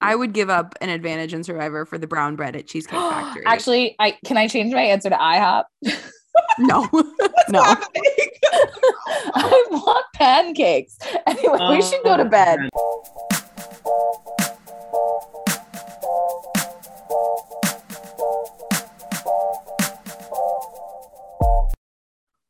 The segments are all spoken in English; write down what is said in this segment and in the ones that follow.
I would give up an advantage in Survivor for the brown bread at Cheesecake Factory. Actually, I can I change my answer to IHOP? no, no. I want pancakes. Anyway, we oh, should go to bed.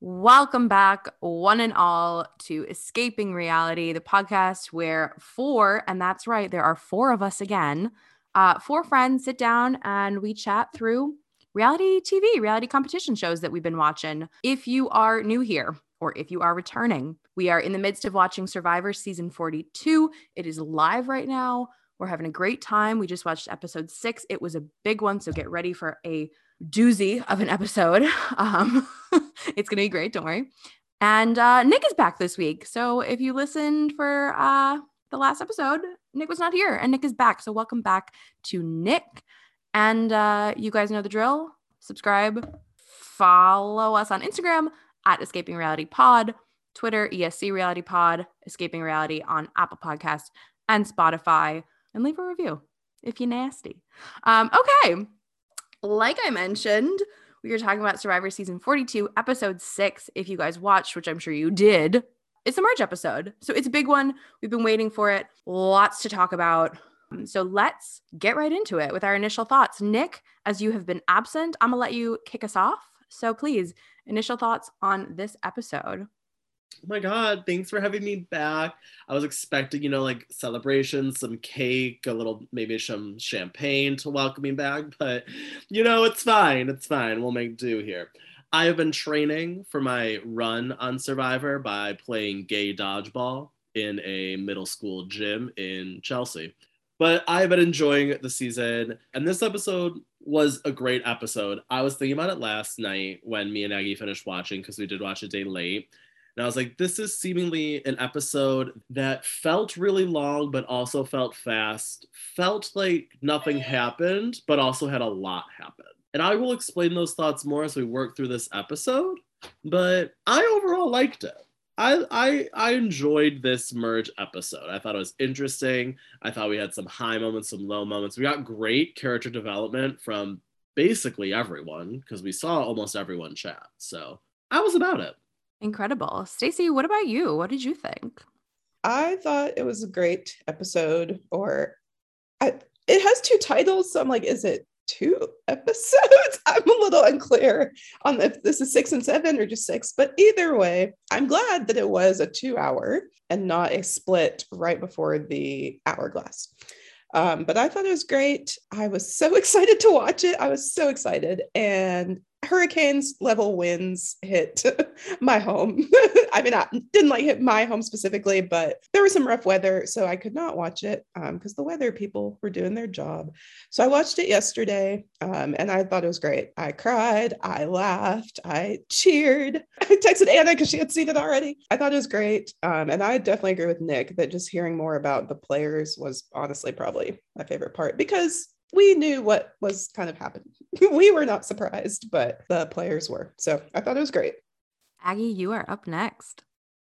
Welcome back, one and all, to Escaping Reality, the podcast where four, and that's right, there are four of us again, uh, four friends sit down and we chat through reality TV, reality competition shows that we've been watching. If you are new here, or if you are returning, we are in the midst of watching Survivor season 42. It is live right now. We're having a great time. We just watched episode six. It was a big one, so get ready for a doozy of an episode. Um, it's going to be great. Don't worry. And uh, Nick is back this week. So if you listened for uh, the last episode, Nick was not here and Nick is back. So welcome back to Nick. And uh, you guys know the drill. Subscribe, follow us on Instagram at Escaping Reality Pod, Twitter, ESC Reality Pod, Escaping Reality on Apple Podcasts and Spotify, and leave a review if you're nasty. Um, okay like I mentioned, we were talking about Survivor season 42, episode six. If you guys watched, which I'm sure you did, it's a merge episode. So it's a big one. We've been waiting for it. Lots to talk about. Um, so let's get right into it with our initial thoughts. Nick, as you have been absent, I'm going to let you kick us off. So please, initial thoughts on this episode oh my god thanks for having me back. I was expecting you know like celebration some cake a little maybe some champagne to welcome me back but you know it's fine it's fine. We'll make do here. I have been training for my run on survivor by playing gay dodgeball in a middle school gym in chelsea. But i've been enjoying the season and this episode was a great episode. I was thinking about it last night when me and aggie finished watching because we did watch a day late and I was like, this is seemingly an episode that felt really long, but also felt fast, felt like nothing happened, but also had a lot happen. And I will explain those thoughts more as we work through this episode. But I overall liked it. I, I I enjoyed this merge episode. I thought it was interesting. I thought we had some high moments, some low moments. We got great character development from basically everyone because we saw almost everyone chat. So I was about it. Incredible. Stacy, what about you? What did you think? I thought it was a great episode, or I, it has two titles. So I'm like, is it two episodes? I'm a little unclear on if this is six and seven or just six. But either way, I'm glad that it was a two hour and not a split right before the hourglass. Um, but I thought it was great. I was so excited to watch it. I was so excited. And hurricanes level winds hit my home. I mean, I didn't like hit my home specifically, but there was some rough weather, so I could not watch it because um, the weather people were doing their job. So I watched it yesterday, um, and I thought it was great. I cried, I laughed, I cheered. I texted Anna because she had seen it already. I thought it was great, um, and I definitely agree with Nick that just hearing more about the players was honestly probably my favorite part because we knew what was kind of happening. we were not surprised, but the players were. So I thought it was great. Aggie, you are up next.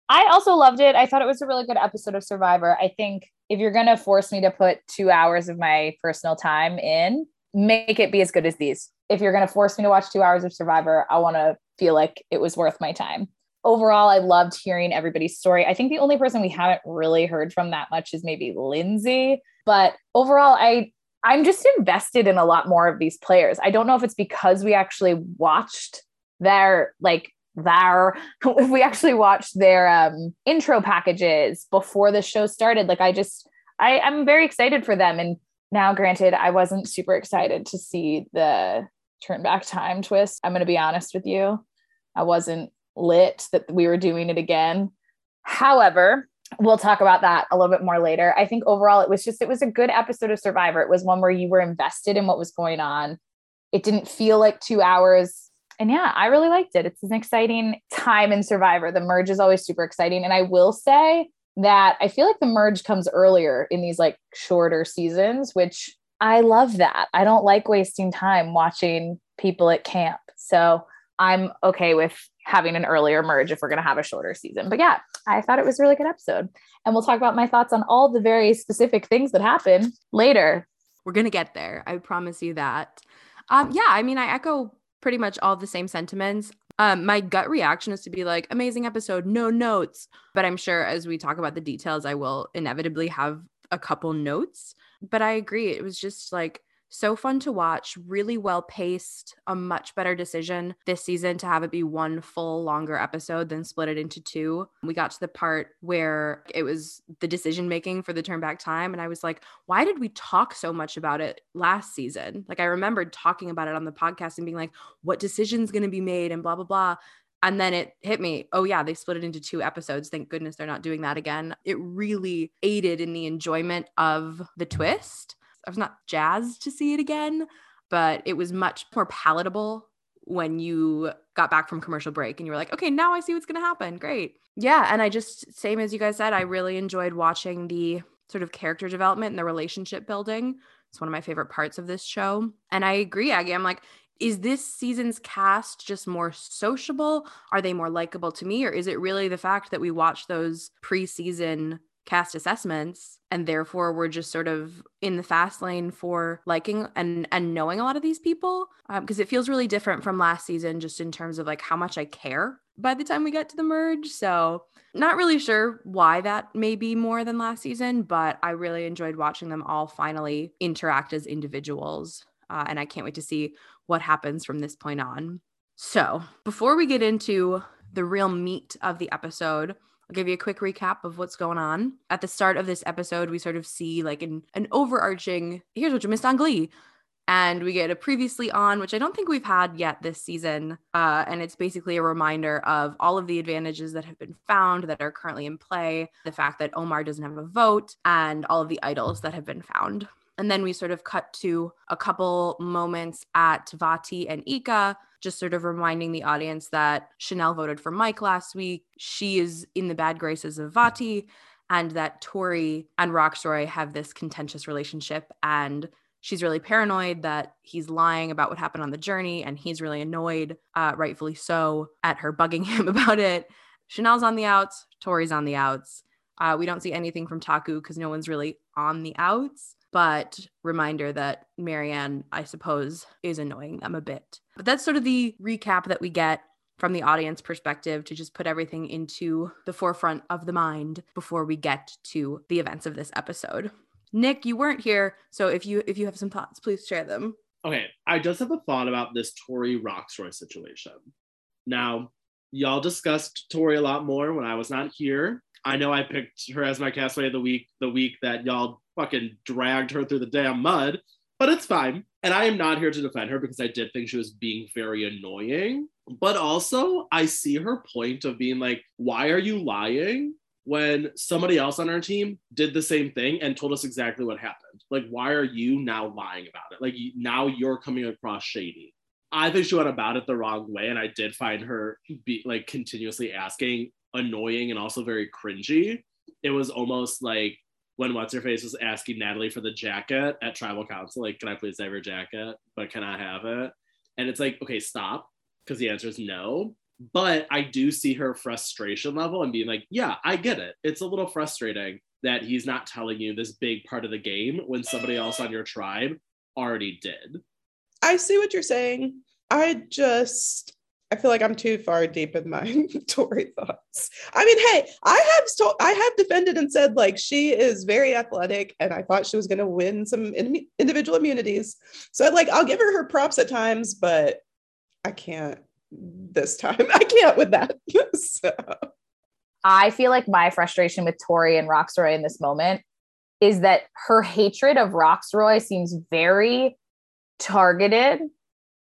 I also loved it. I thought it was a really good episode of Survivor. I think if you're going to force me to put two hours of my personal time in, make it be as good as these. If you're going to force me to watch two hours of Survivor, I want to feel like it was worth my time. Overall, I loved hearing everybody's story. I think the only person we haven't really heard from that much is maybe Lindsay. But overall, I I'm just invested in a lot more of these players. I don't know if it's because we actually watched their like their if we actually watched their um intro packages before the show started. Like I just I, I'm very excited for them. And now granted, I wasn't super excited to see the turn back time twist. I'm gonna be honest with you. I wasn't lit that we were doing it again. However, we'll talk about that a little bit more later. I think overall it was just it was a good episode of Survivor. It was one where you were invested in what was going on. It didn't feel like 2 hours. And yeah, I really liked it. It's an exciting time in Survivor. The merge is always super exciting and I will say that I feel like the merge comes earlier in these like shorter seasons, which I love that. I don't like wasting time watching people at camp. So I'm okay with having an earlier merge if we're going to have a shorter season. But yeah, I thought it was a really good episode. And we'll talk about my thoughts on all the very specific things that happen later. We're going to get there. I promise you that. Um, yeah, I mean, I echo pretty much all the same sentiments. Um, my gut reaction is to be like, amazing episode, no notes. But I'm sure as we talk about the details, I will inevitably have a couple notes. But I agree. It was just like so fun to watch, really well paced, a much better decision this season to have it be one full longer episode than split it into two. We got to the part where it was the decision making for the turn back time. And I was like, why did we talk so much about it last season? Like, I remembered talking about it on the podcast and being like, what decision's going to be made and blah, blah, blah. And then it hit me, oh, yeah, they split it into two episodes. Thank goodness they're not doing that again. It really aided in the enjoyment of the twist I was not jazzed to see it again, but it was much more palatable when you got back from commercial break and you were like, okay, now I see what's going to happen. Great. Yeah. And I just, same as you guys said, I really enjoyed watching the sort of character development and the relationship building. It's one of my favorite parts of this show. And I agree, Aggie. I'm like, is this season's cast just more sociable? Are they more likable to me? Or is it really the fact that we watch those preseason cast assessments and therefore we're just sort of in the fast lane for liking and and knowing a lot of these people because um, it feels really different from last season just in terms of like how much i care by the time we get to the merge. So not really sure why that may be more than last season but i really enjoyed watching them all finally interact as individuals uh, and i can't wait to see what happens from this point on. So before we get into the real meat of the episode I'll give you a quick recap of what's going on. At the start of this episode, we sort of see like an, an overarching here's what you missed on Glee. And we get a previously on, which I don't think we've had yet this season. Uh, and it's basically a reminder of all of the advantages that have been found that are currently in play, the fact that Omar doesn't have a vote, and all of the idols that have been found. And then we sort of cut to a couple moments at Vati and Ika, just sort of reminding the audience that Chanel voted for Mike last week. She is in the bad graces of Vati, and that Tori and Rocksroy have this contentious relationship. And she's really paranoid that he's lying about what happened on the journey, and he's really annoyed, uh, rightfully so, at her bugging him about it. Chanel's on the outs, Tori's on the outs. Uh, we don't see anything from Taku because no one's really on the outs but reminder that Maryanne, I suppose, is annoying them a bit. But that's sort of the recap that we get from the audience perspective to just put everything into the forefront of the mind before we get to the events of this episode. Nick, you weren't here, so if you if you have some thoughts, please share them. Okay, I just have a thought about this Tori Rocksroy situation. Now, y'all discussed Tori a lot more when I was not here. I know I picked her as my castaway of the week the week that y'all fucking dragged her through the damn mud, but it's fine. And I am not here to defend her because I did think she was being very annoying. But also, I see her point of being like, why are you lying? When somebody else on our team did the same thing and told us exactly what happened. Like, why are you now lying about it? Like, now you're coming across shady. I think she went about it the wrong way. And I did find her be like continuously asking annoying and also very cringy. It was almost like when what's her face was asking Natalie for the jacket at tribal council, like, can I please have your jacket? But can I have it? And it's like, okay, stop, because the answer is no. But I do see her frustration level and being like, yeah, I get it. It's a little frustrating that he's not telling you this big part of the game when somebody else on your tribe already did. I see what you're saying. I just I feel like I'm too far deep in my Tori thoughts. I mean, hey, I have told, I have defended and said like she is very athletic, and I thought she was going to win some in- individual immunities. So like, I'll give her her props at times, but I can't this time. I can't with that. so. I feel like my frustration with Tori and Rocksroy in this moment is that her hatred of Rocksroy seems very targeted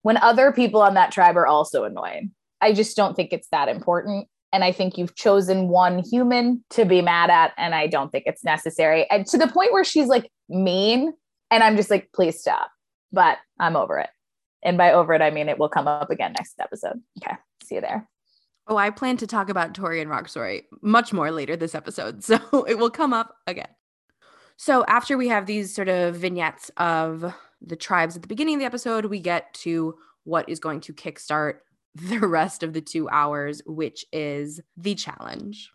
when other people on that tribe are also annoying. I just don't think it's that important. And I think you've chosen one human to be mad at. And I don't think it's necessary. And to the point where she's like mean. And I'm just like, please stop. But I'm over it. And by over it, I mean it will come up again next episode. Okay. See you there. Oh, I plan to talk about Tori and Rocksroy much more later this episode. So it will come up again. So after we have these sort of vignettes of the tribes at the beginning of the episode, we get to what is going to kickstart the rest of the two hours, which is the challenge.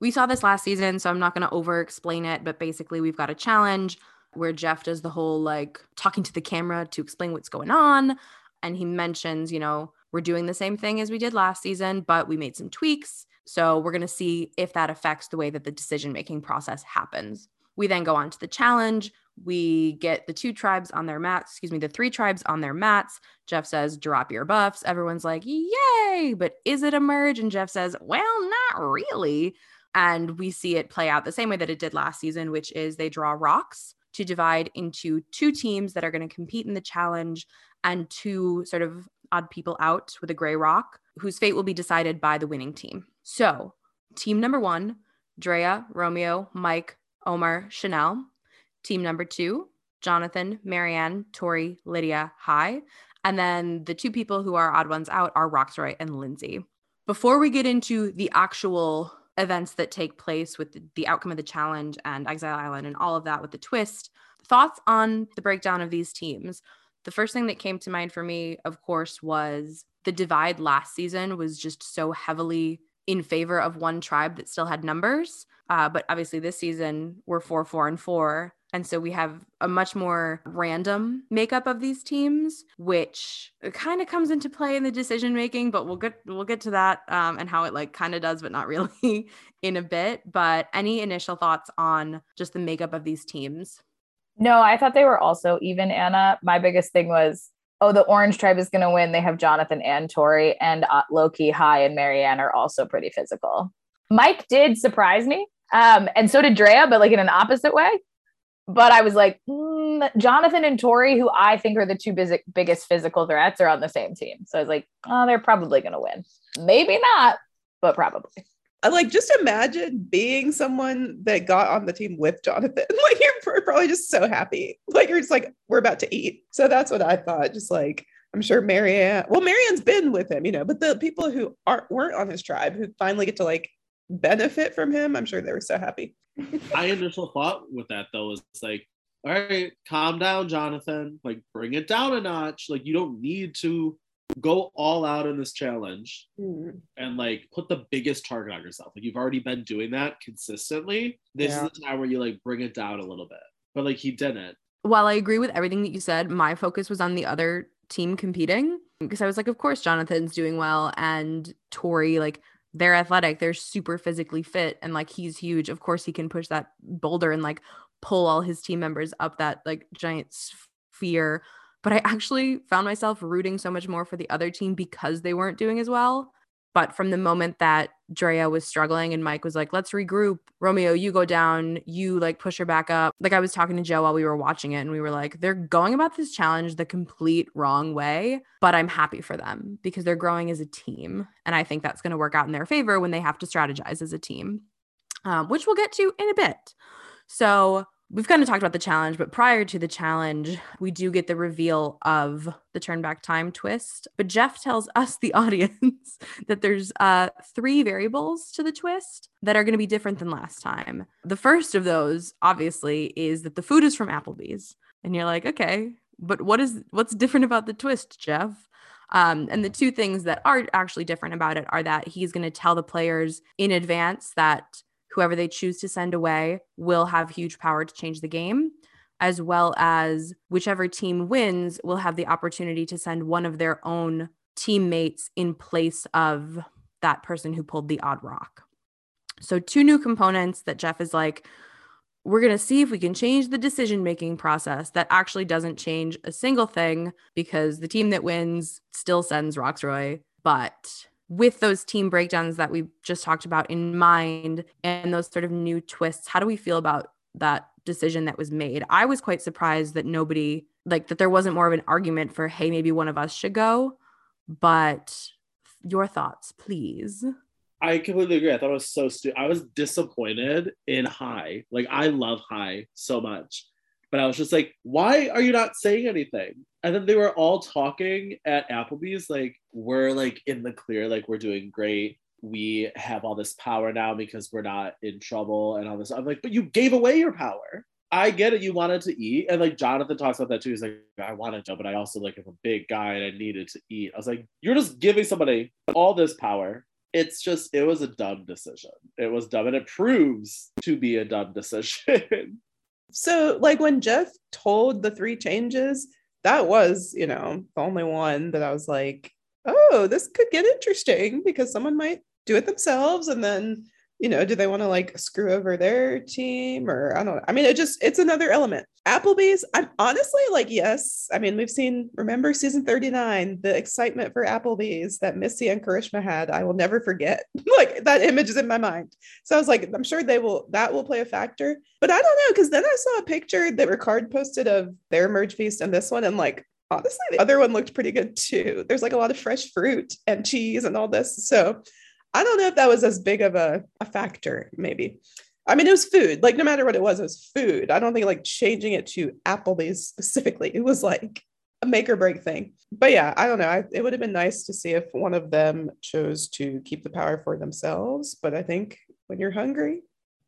We saw this last season, so I'm not going to over explain it, but basically, we've got a challenge where Jeff does the whole like talking to the camera to explain what's going on. And he mentions, you know, we're doing the same thing as we did last season, but we made some tweaks. So we're going to see if that affects the way that the decision making process happens. We then go on to the challenge. We get the two tribes on their mats, excuse me, the three tribes on their mats. Jeff says, drop your buffs. Everyone's like, yay, but is it a merge? And Jeff says, well, not really. And we see it play out the same way that it did last season, which is they draw rocks to divide into two teams that are going to compete in the challenge and two sort of odd people out with a gray rock whose fate will be decided by the winning team. So, team number one, Drea, Romeo, Mike, Omar, Chanel. Team number two, Jonathan, Maryanne, Tori, Lydia, Hai. And then the two people who are odd ones out are Rocksroy and Lindsay. Before we get into the actual events that take place with the, outcome of the challenge and Exile Island and all of that with the twist, thoughts on the breakdown of these teams. The first thing that came to mind for me, of course, was the divide last season was just so heavily in favor of one tribe that still had numbers. Uh, but obviously, this season we're four, four, and four. And so we have a much more random makeup of these teams, which kind of comes into play in the decision making. But we'll get we'll get to that um, and how it like kind of does, but not really in a bit. But any initial thoughts on just the makeup of these teams? No, I thought they were also even, Anna. My biggest thing was, oh, the Orange Tribe is going to win. They have Jonathan and Tori, and uh, Loki, Hai, and Maryanne are also pretty physical. Mike did surprise me, um, and so did Drea, but like in an opposite way. But I was like, mm, Jonathan and Tori, who I think are the two biz- biggest physical threats, are on the same team. So I was like, oh, they're probably going to win. Maybe not, but probably. I like just imagine being someone that got on the team with Jonathan. Like you're probably just so happy. Like you're just like, we're about to eat. So that's what I thought. Just like I'm sure Maryanne. Well, Maryanne's been with him, you know, but the people who aren't weren't on his tribe who finally get to like benefit from him, I'm sure they were so happy. My initial thought with that though is like, all right, calm down, Jonathan. Like bring it down a notch. Like you don't need to go all out in this challenge mm. and like put the biggest target on yourself. Like you've already been doing that consistently. This yeah. is the time where you like bring it down a little bit. But like he didn't. While I agree with everything that you said, my focus was on the other team competing because I was like, of course, Jonathan's doing well and Tori, like they're athletic, they're super physically fit, and like he's huge. Of course, he can push that boulder and like pull all his team members up that like giant sphere but I actually found myself rooting so much more for the other team because they weren't doing as well. But from the moment that Drea was struggling and Mike was like, let's regroup, Romeo, you go down, you like push her back up. Like I was talking to Joe while we were watching it, and we were like, they're going about this challenge the complete wrong way. But I'm happy for them because they're growing as a team. And I think that's going to work out in their favor when they have to strategize as a team, um, which we'll get to in a bit. So we've kind of talked about the challenge, but prior to the challenge, we do get the reveal of the turn back time twist. But Jeff tells us, the audience, that there's uh, three variables to the twist that are going to be different than last time. The first of those, obviously, is that the food is from Applebee's. And you're like, okay, but what is what's different about the twist, Jeff? Um, and the two things that are actually different about it are that he's going to tell the players in advance that whoever they choose to send away will have huge power to change the game, as well as whichever team wins will have the opportunity to send one of their own teammates in place of that person who pulled the odd rock. So, two new components that Jeff is like, we're going to see if we can change the decision making process that actually doesn't change a single thing because the team that wins still sends Rocksroy, but with those team breakdowns that we just talked about in mind and those sort of new twists, how do we feel about that decision that was made? I was quite surprised that nobody, like, that there wasn't more of an argument for, hey, maybe one of us should go. But your thoughts, please. I completely agree. I thought it was so stupid. I was disappointed in Hai. Like, I love Hai so much. But I was just like, why are you not saying anything? and then they were all talking at Applebee's like we're like in the clear like we're doing great we have all this power now because we're not in trouble and all this I'm like but you gave away your power I get it. You wanted to eat, and like Jonathan talks about that too. He's like, I wanted to, but I also like am a big guy and I needed to eat. I was like, you're just giving somebody all this power. It's just, it was a dumb decision. It was dumb, and it proves to be a dumb decision. So, like when Jeff told the three changes, that was, you know, the only one that I was like, oh, this could get interesting because someone might do it themselves and then you know, do they want to like screw over their team or I don't know. I mean, it just it's another element. Applebee's, I'm honestly like, yes. I mean, we've seen remember season 39, the excitement for Applebee's that Missy and Karishma had. I will never forget. like that image is in my mind. So I was like, I'm sure they will that will play a factor. But I don't know, because then I saw a picture that Ricard posted of their merge feast and this one, and like honestly, the other one looked pretty good too. There's like a lot of fresh fruit and cheese and all this. So I don't know if that was as big of a, a factor, maybe. I mean, it was food. Like, no matter what it was, it was food. I don't think like changing it to Applebee's specifically, it was like a make or break thing. But yeah, I don't know. I, it would have been nice to see if one of them chose to keep the power for themselves. But I think when you're hungry,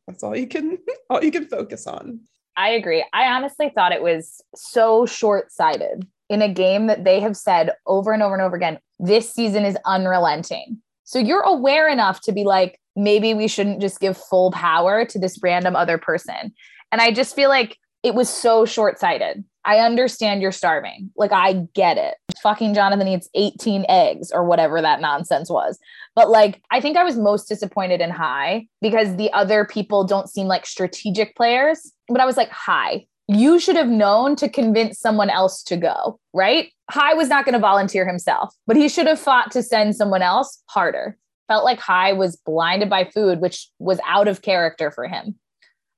that's all you can all you can focus on. I agree. I honestly thought it was so short-sighted in a game that they have said over and over and over again, this season is unrelenting. So you're aware enough to be like, maybe we shouldn't just give full power to this random other person. And I just feel like it was so short sighted. I understand you're starving. Like, I get it. Fucking Jonathan eats 18 eggs or whatever that nonsense was. But like, I think I was most disappointed in Hai because the other people don't seem like strategic players. But I was like, Hai, you should have known to convince someone else to go, right? Hai was not going to volunteer himself, but he should have fought to send someone else harder. Felt like Hai was blinded by food, which was out of character for him.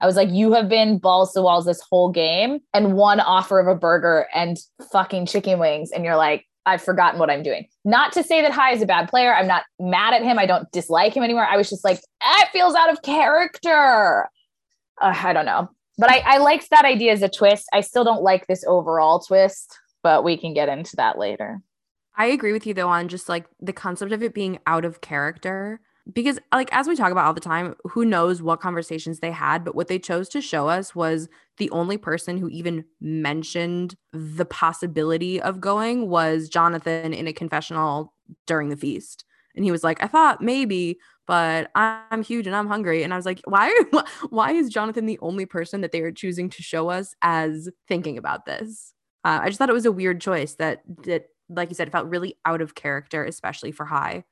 I was like, you have been balls to walls this whole game and one offer of a burger and fucking chicken wings. And you're like, I've forgotten what I'm doing. Not to say that Hai is a bad player. I'm not mad at him. I don't dislike him anymore. I was just like, it feels out of character. Uh, I don't know. But I, I liked that idea as a twist. I still don't like this overall twist, but we can get into that later. I agree with you though on just like the concept of it being out of character. Because, like, as we talk about all the time, who knows what conversations they had, but what they chose to show us was the only person who even mentioned the possibility of going was Jonathan in a confessional during the feast. And he was like, I thought maybe, but I'm huge and I'm hungry. And I was like, why, why is Jonathan the only person that they are choosing to show us as thinking about this? Uh, I just thought it was a weird choice that, that, like you said, it felt really out of character, especially for Hai.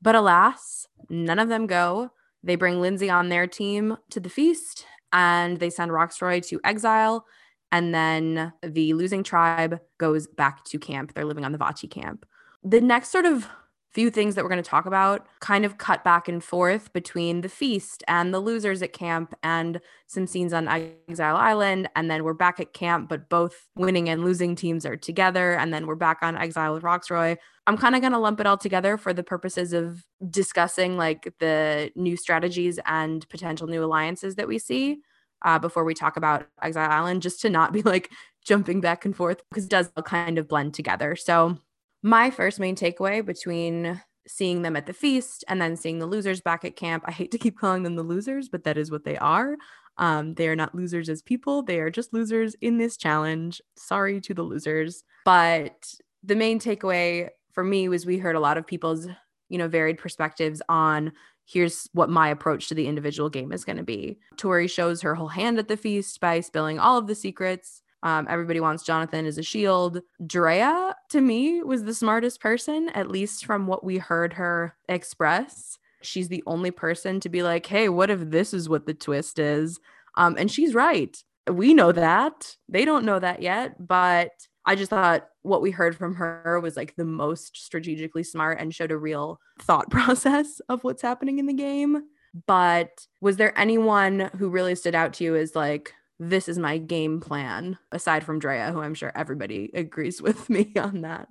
But alas, none of them go. They bring Lindsay on their team to the feast and they send Rocksroy to exile. And then the losing tribe goes back to camp. They're living on the Vati camp. The next sort of few things that we're going to talk about kind of cut back and forth between the feast and the losers at camp and some scenes on Exile Island. And then we're back at camp, but both winning and losing teams are together. And then we're back on Exile with Rocksroy. I'm kind of going to lump it all together for the purposes of discussing like the new strategies and potential new alliances that we see uh, before we talk about Exile Island, just to not be like jumping back and forth because it does all kind of blend together. So my first main takeaway between seeing them at the feast and then seeing the losers back at camp. I hate to keep calling them the losers, but that is what they are. Um, they are not losers as people, they are just losers in this challenge. Sorry to the losers. But the main takeaway for me was we heard a lot of people's, you know, varied perspectives on here's what my approach to the individual game is going to be. Tori shows her whole hand at the feast by spilling all of the secrets. Um, everybody wants Jonathan as a shield. Drea, to me, was the smartest person, at least from what we heard her express. She's the only person to be like, hey, what if this is what the twist is? Um, and she's right. We know that. They don't know that yet. But I just thought what we heard from her was like the most strategically smart and showed a real thought process of what's happening in the game. But was there anyone who really stood out to you as like, this is my game plan, aside from Drea, who I'm sure everybody agrees with me on that.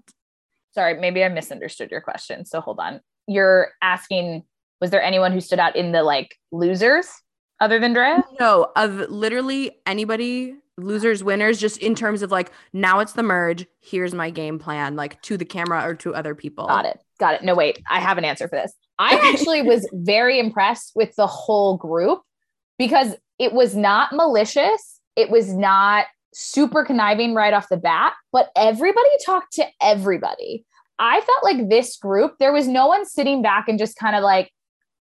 Sorry, maybe I misunderstood your question. So hold on. You're asking, was there anyone who stood out in the like losers other than Drea? No, of literally anybody, losers, winners, just in terms of like, now it's the merge. Here's my game plan, like to the camera or to other people. Got it. Got it. No, wait, I have an answer for this. I actually was very impressed with the whole group because it was not malicious. It was not super conniving right off the bat, but everybody talked to everybody. I felt like this group, there was no one sitting back and just kind of like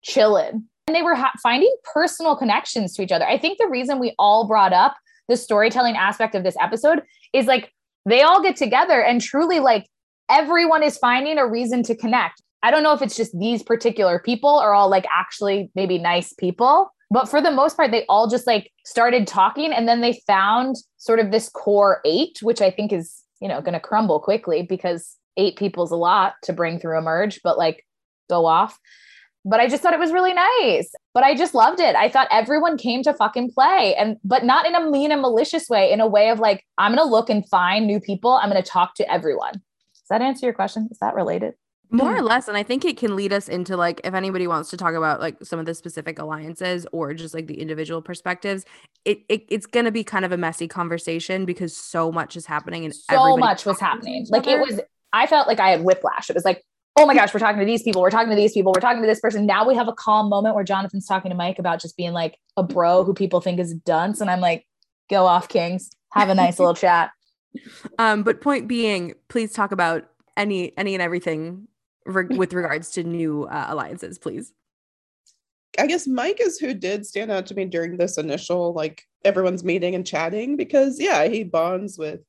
chilling. And they were ha- finding personal connections to each other. I think the reason we all brought up the storytelling aspect of this episode is like they all get together and truly like everyone is finding a reason to connect. I don't know if it's just these particular people are all like actually maybe nice people, but for the most part, they all just like started talking and then they found sort of this core eight, which I think is, you know, going to crumble quickly because eight people's a lot to bring through a merge, but like go off. But I just thought it was really nice. But I just loved it. I thought everyone came to fucking play and but not in a mean and malicious way, in a way of like, I'm gonna look and find new people. I'm gonna talk to everyone. Does that answer your question? Is that related? More or less and i think it can lead us into like if anybody wants to talk about like some of the specific alliances or just like the individual perspectives it, it it's going to be kind of a messy conversation because so much is happening and so much was happening. like it was i felt like i had whiplash. It was like oh my gosh we're talking to these people we're talking to these people we're talking to this person. Now we have a calm moment where jonathan's talking to mike about just being like a bro who people think is dunce and i'm like go off kings. Have a nice little chat. Um but point being please talk about any any and everything re- with regards to new uh, alliances, please? I guess Mike is who did stand out to me during this initial like everyone's meeting and chatting because yeah, he bonds with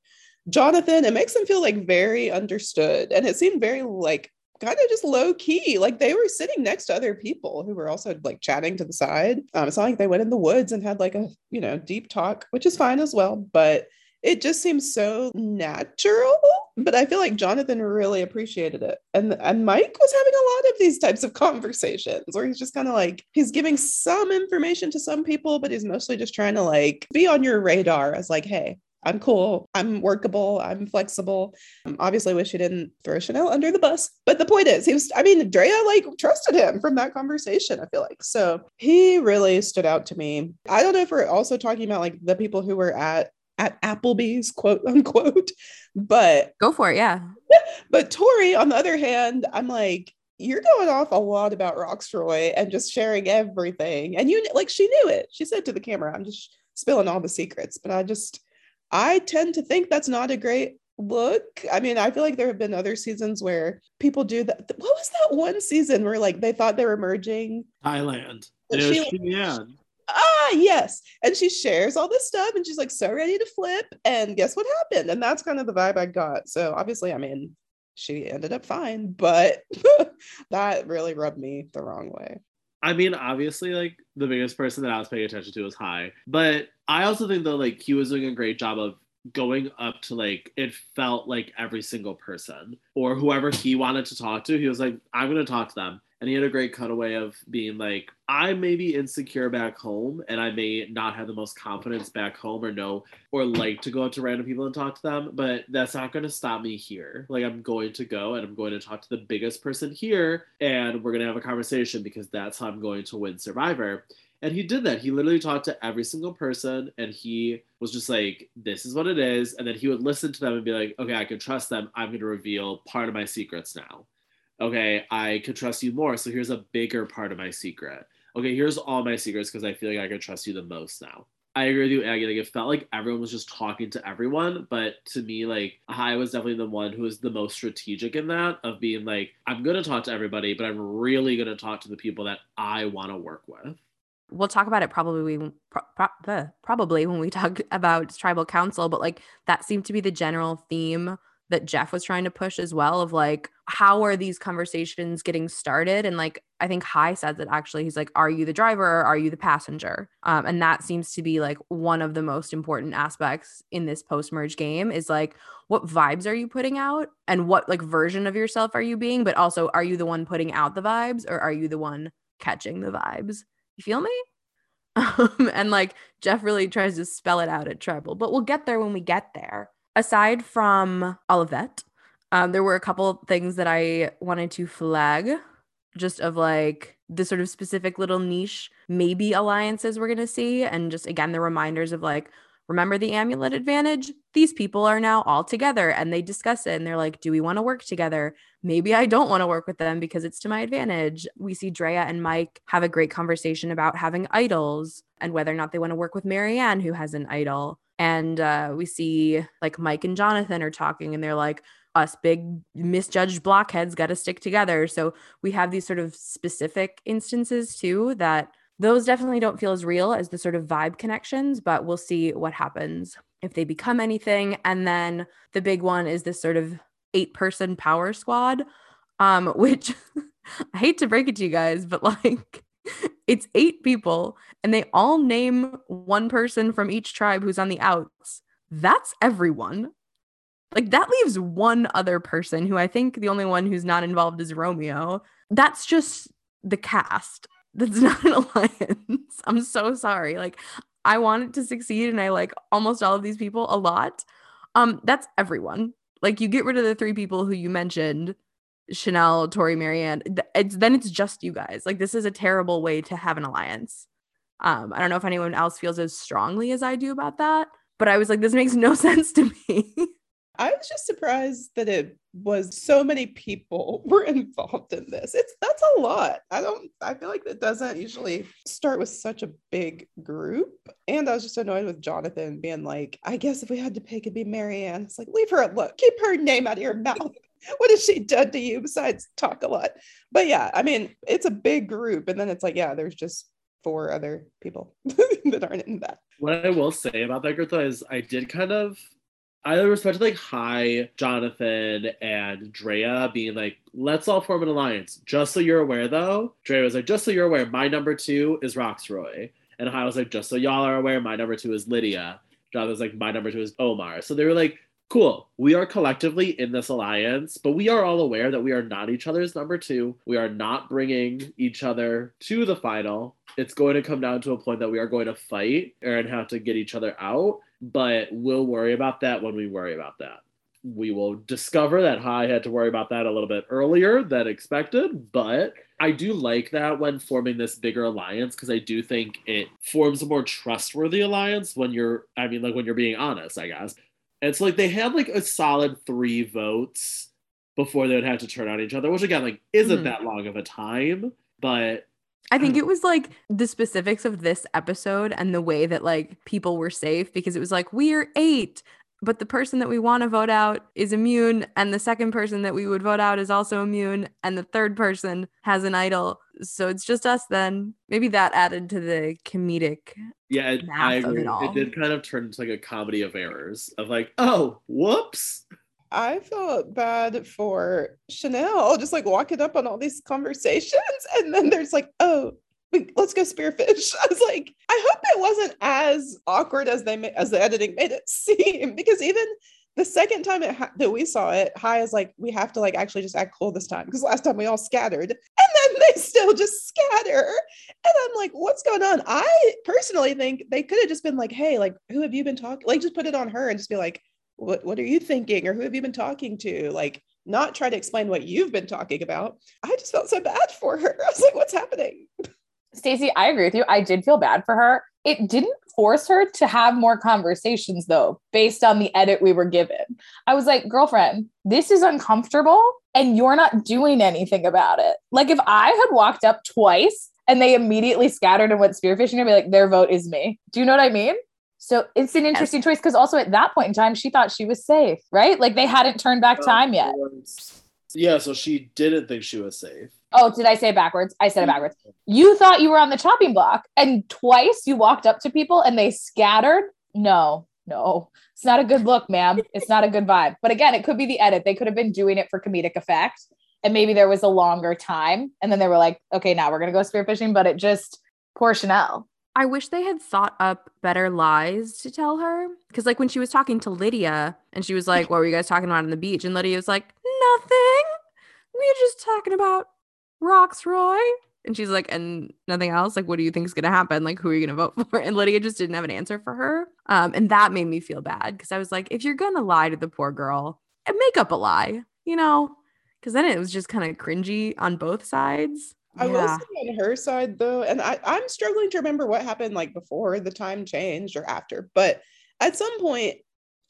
Jonathan. It makes him feel like very understood, and it seemed very like kind of just low key. Like they were sitting next to other people who were also like chatting to the side. Um, it's not like they went in the woods and had like a you know deep talk, which is fine as well. But it just seems so natural. But I feel like Jonathan really appreciated it. And, and Mike was having a lot of these types of conversations where he's just kind of like, he's giving some information to some people, but he's mostly just trying to like be on your radar as like, hey, I'm cool. I'm workable. I'm flexible. Um, obviously, wish he didn't throw Chanel under the bus. But the point is, he was, I mean, Drea like trusted him from that conversation, I feel like. So he really stood out to me. I don't know if we're also talking about like the people who were at at Applebee's, quote unquote. But go for it. Yeah. But Tori, on the other hand, I'm like, you're going off a lot about Rocksroy and just sharing everything. And you like, she knew it. She said to the camera, I'm just spilling all the secrets. But I just, I tend to think that's not a great look. I mean, I feel like there have been other seasons where people do that. What was that one season where like they thought they were merging? Thailand. She, yeah ah, yes. And she shares all this stuff and she's like so ready to flip. And guess what happened? And that's kind of the vibe I got. So obviously, I mean, she ended up fine, but that really rubbed me the wrong way. I mean, obviously, like the biggest person that I was paying attention to was Hai, But I also think though, like he was doing a great job of going up to like it felt like every single person or whoever he wanted to talk to, he was like, I'm gonna talk to them. And he had a great cutaway of being like, I may be insecure back home and I may not have the most confidence back home or know or like to go up to random people and talk to them, but that's not going to stop me here. Like, I'm going to go and I'm going to talk to the biggest person here and we're going to have a conversation because that's how I'm going to win Survivor. And he did that. He literally talked to every single person and he was just like, this is what it is. And then he would listen to them and be like, okay, I can trust them. I'm going to reveal part of my secrets now okay, I could trust you more. So here's a bigger part of my secret. Okay, here's all my secrets because I feel like I can trust you the most now. I agree with you, Aggie. Like it felt like everyone was just talking to everyone, but to me, like I was definitely the one who was the most strategic in that of being like, I'm gonna talk to everybody, but I'm really gonna talk to the people that I want to work with. We'll talk about it probably pro- pro- probably when we talk about tribal council, but like that seemed to be the general theme that Jeff was trying to push as well of like how are these conversations getting started? And like I think Hai said that actually. He's like are you the driver or are you the passenger? Um, and that seems to be like one of the most important aspects in this post merge game is like what vibes are you putting out and what like version of yourself are you being? But also are you the one putting out the vibes or are you the one catching the vibes? You feel me? Um, and like Jeff really tries to spell it out at Tribal but we'll get there when we get there aside from that, um, there were a couple things that I wanted to flag just of like the sort of specific little niche maybe alliances we're going to see. And just again, the reminders of like, remember the amulet advantage? These people are now all together and they discuss it and they're like, do we want to work together? Maybe I don't want to work with them because it's to my advantage. We see Drea and Mike have a great conversation about having idols and whether or not they want to work with Maryanne, who has an idol. And uh, we see like Mike and Jonathan are talking and they're like, us big misjudged blockheads got to stick together. So we have these sort of specific instances too that those definitely don't feel as real as the sort of vibe connections, but we'll see what happens if they become anything. And then the big one is this sort of eight person power squad, um, which I hate to break it to you guys, but like it's eight people and they all name one person from each tribe who's on the outs. That's everyone. Like that leaves one other person who I think the only one who's not involved is Romeo. That's just the cast. That's not an alliance. I'm so sorry. Like I want it to succeed and I like almost all of these people a lot. Um that's everyone. Like you get rid of the three people who you mentioned, Chanel, Tori, Maryanne. It's then it's just you guys. Like this is a terrible way to have an alliance. Um I don't know if anyone else feels as strongly as I do about that, but I was like this makes no sense to me. I was just surprised that it was so many people were involved in this. It's that's a lot. I don't I feel like it doesn't usually start with such a big group. And I was just annoyed with Jonathan being like, I guess if we had to pick it'd be Maryanne. It's like leave her alone. Keep her name out of your mouth. what has she done to you besides talk a lot? But yeah, I mean, it's a big group. And then it's like, yeah, there's just four other people that aren't in that. What I will say about that group though is I did kind of I respect like Hai, Jonathan, and Drea being like, let's all form an alliance. Just so you're aware, though, Drea was like, just so you're aware, my number two is Rocksroy. And Hai was like, just so y'all are aware, my number two is Lydia. Jonathan was like, my number two is Omar. So they were like, cool, we are collectively in this alliance, but we are all aware that we are not each other's number two. We are not bringing each other to the final. It's going to come down to a point that we are going to fight and have to get each other out but we'll worry about that when we worry about that. We will discover that Hai had to worry about that a little bit earlier than expected, but I do like that when forming this bigger alliance because I do think it forms a more trustworthy alliance when you're, I mean, like when you're being honest, I guess. And so, like, they had like a solid three votes before they would have to turn on each other, which again, like, isn't mm. that long of a time, but I think it was like the specifics of this episode and the way that like people were safe because it was like we're eight, but the person that we want to vote out is immune, and the second person that we would vote out is also immune, and the third person has an idol. So it's just us then. Maybe that added to the comedic. Yeah, it, I agree. It, it did kind of turn into like a comedy of errors of like, oh, whoops. I felt bad for Chanel just like walking up on all these conversations. And then there's like, oh, let's go spearfish. I was like, I hope it wasn't as awkward as they as the editing made it seem because even the second time ha- that we saw it, Hai is like, we have to like actually just act cool this time because last time we all scattered, and then they still just scatter, and I'm like, what's going on? I personally think they could have just been like, hey, like, who have you been talking? Like, just put it on her and just be like, what what are you thinking or who have you been talking to like not try to explain what you've been talking about i just felt so bad for her i was like what's happening Stacey, I agree with you. I did feel bad for her. It didn't force her to have more conversations though, based on the edit we were given. I was like, girlfriend, this is uncomfortable and you're not doing anything about it. Like if I had walked up twice and they immediately scattered and went spearfishing, I'd be like, their vote is me. Do you know what I mean? So it's an interesting yes. choice because also at that point in time, she thought she was safe, right? Like they hadn't turned back time yet. Yeah, so she didn't think she was safe. Oh, did I say it backwards? I said it mm-hmm. backwards. You thought you were on the chopping block, and twice you walked up to people and they scattered. No, no, it's not a good look, ma'am. It's not a good vibe. But again, it could be the edit. They could have been doing it for comedic effect, and maybe there was a longer time, and then they were like, okay, now we're gonna go spearfishing. But it just poor Chanel. I wish they had thought up better lies to tell her. Cause like when she was talking to Lydia and she was like, What were you guys talking about on the beach? And Lydia was like, Nothing. We are just talking about Rocksroy. And she's like, and nothing else. Like, what do you think is gonna happen? Like, who are you gonna vote for? And Lydia just didn't have an answer for her. Um, and that made me feel bad because I was like, if you're gonna lie to the poor girl, and make up a lie, you know? Because then it was just kind of cringy on both sides. I will say on her side though, and I, I'm struggling to remember what happened like before the time changed or after, but at some point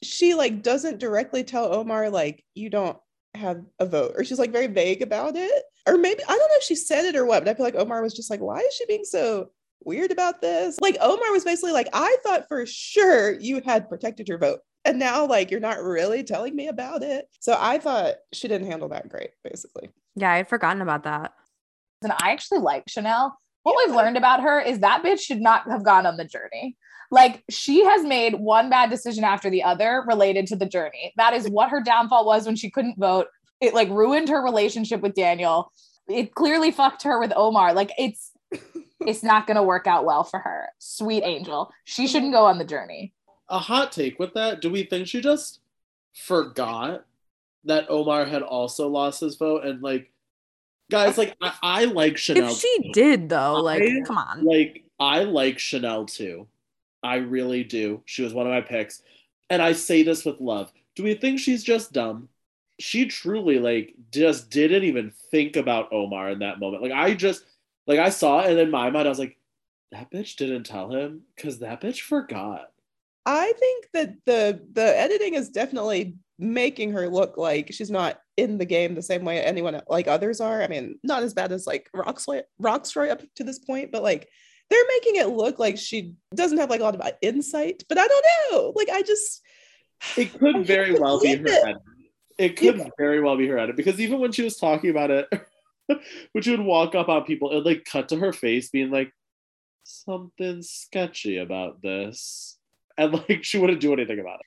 she like doesn't directly tell Omar like you don't have a vote or she's like very vague about it or maybe I don't know if she said it or what but I feel like Omar was just like why is she being so weird about this like Omar was basically like I thought for sure you had protected your vote and now like you're not really telling me about it so I thought she didn't handle that great basically Yeah, I had forgotten about that. And I actually like Chanel. What Yeah. we've learned about her is that bitch should not have gone on the journey. Like she has made one bad decision after the other related to the journey. That is what her downfall was when she couldn't vote. It like ruined her relationship with Daniel. It clearly fucked her with Omar. Like it's it's not going to work out well for her. Sweet angel. She shouldn't go on the journey. A hot take with that. Do we think she just forgot that Omar had also lost his vote? And like, guys, like I, I like Chanel. If she too. did though, like I- come on. like I like Chanel too. I really do. She was one of my picks. And I say this with love. Do we think she's just dumb? She truly like just didn't even think about Omar in that moment. Like I just like I saw it and in my mind I was like, that bitch didn't tell him because that bitch forgot. I think that the the editing is definitely making her look like she's not in the game the same way anyone like others are. I mean, not as bad as like Rocksroy, Rocksroy up to this point, but like they're making it look like she doesn't have like a lot of insight. But I don't know. Like I just It could very well be her it. edit. It could very well be her edit because even when she was talking about it, when she would walk up on people, it would like cut to her face being like, something sketchy about this. And like she wouldn't do anything about it.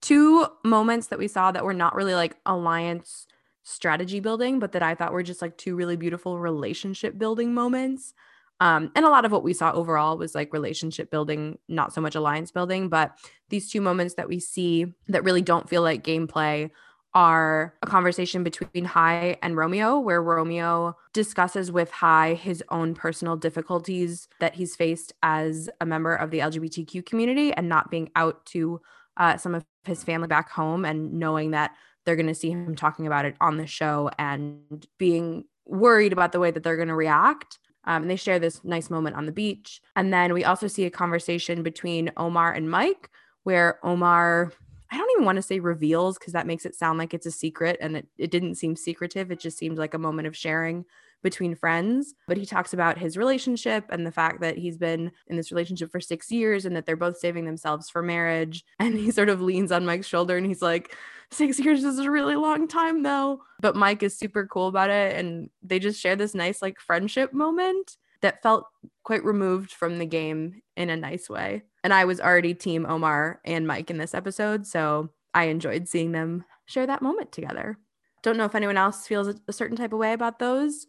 two moments that we saw that were not really like alliance strategy building, but that I thought were just like two really beautiful relationship building moments. Um, and a lot of what we saw overall was like relationship building, not so much alliance building. But these two moments that we see that really don't feel like gameplay are a conversation between Hai and Romeo, where Romeo discusses with Hai his own personal difficulties that he's faced as a member of the LGBTQ community and not being out to uh, some of his family back home and knowing that they're going to see him talking about it on the show and being worried about the way that they're going to react. Um, and they share this nice moment on the beach. And then we also see a conversation between Omar and Mike, where Omar, I don't even want to say reveals because that makes it sound like it's a secret. And it, it didn't seem secretive. It just seemed like a moment of sharing between friends. But he talks about his relationship and the fact that he's been in this relationship for six years and that they're both saving themselves for marriage. And he sort of leans on Mike's shoulder and he's like, Six years is a really long time though. But Mike is super cool about it. And they just share this nice, like, friendship moment that felt quite removed from the game in a nice way. And I was already team Omar and Mike in this episode. So I enjoyed seeing them share that moment together. Don't know if anyone else feels a- certain type of way about those.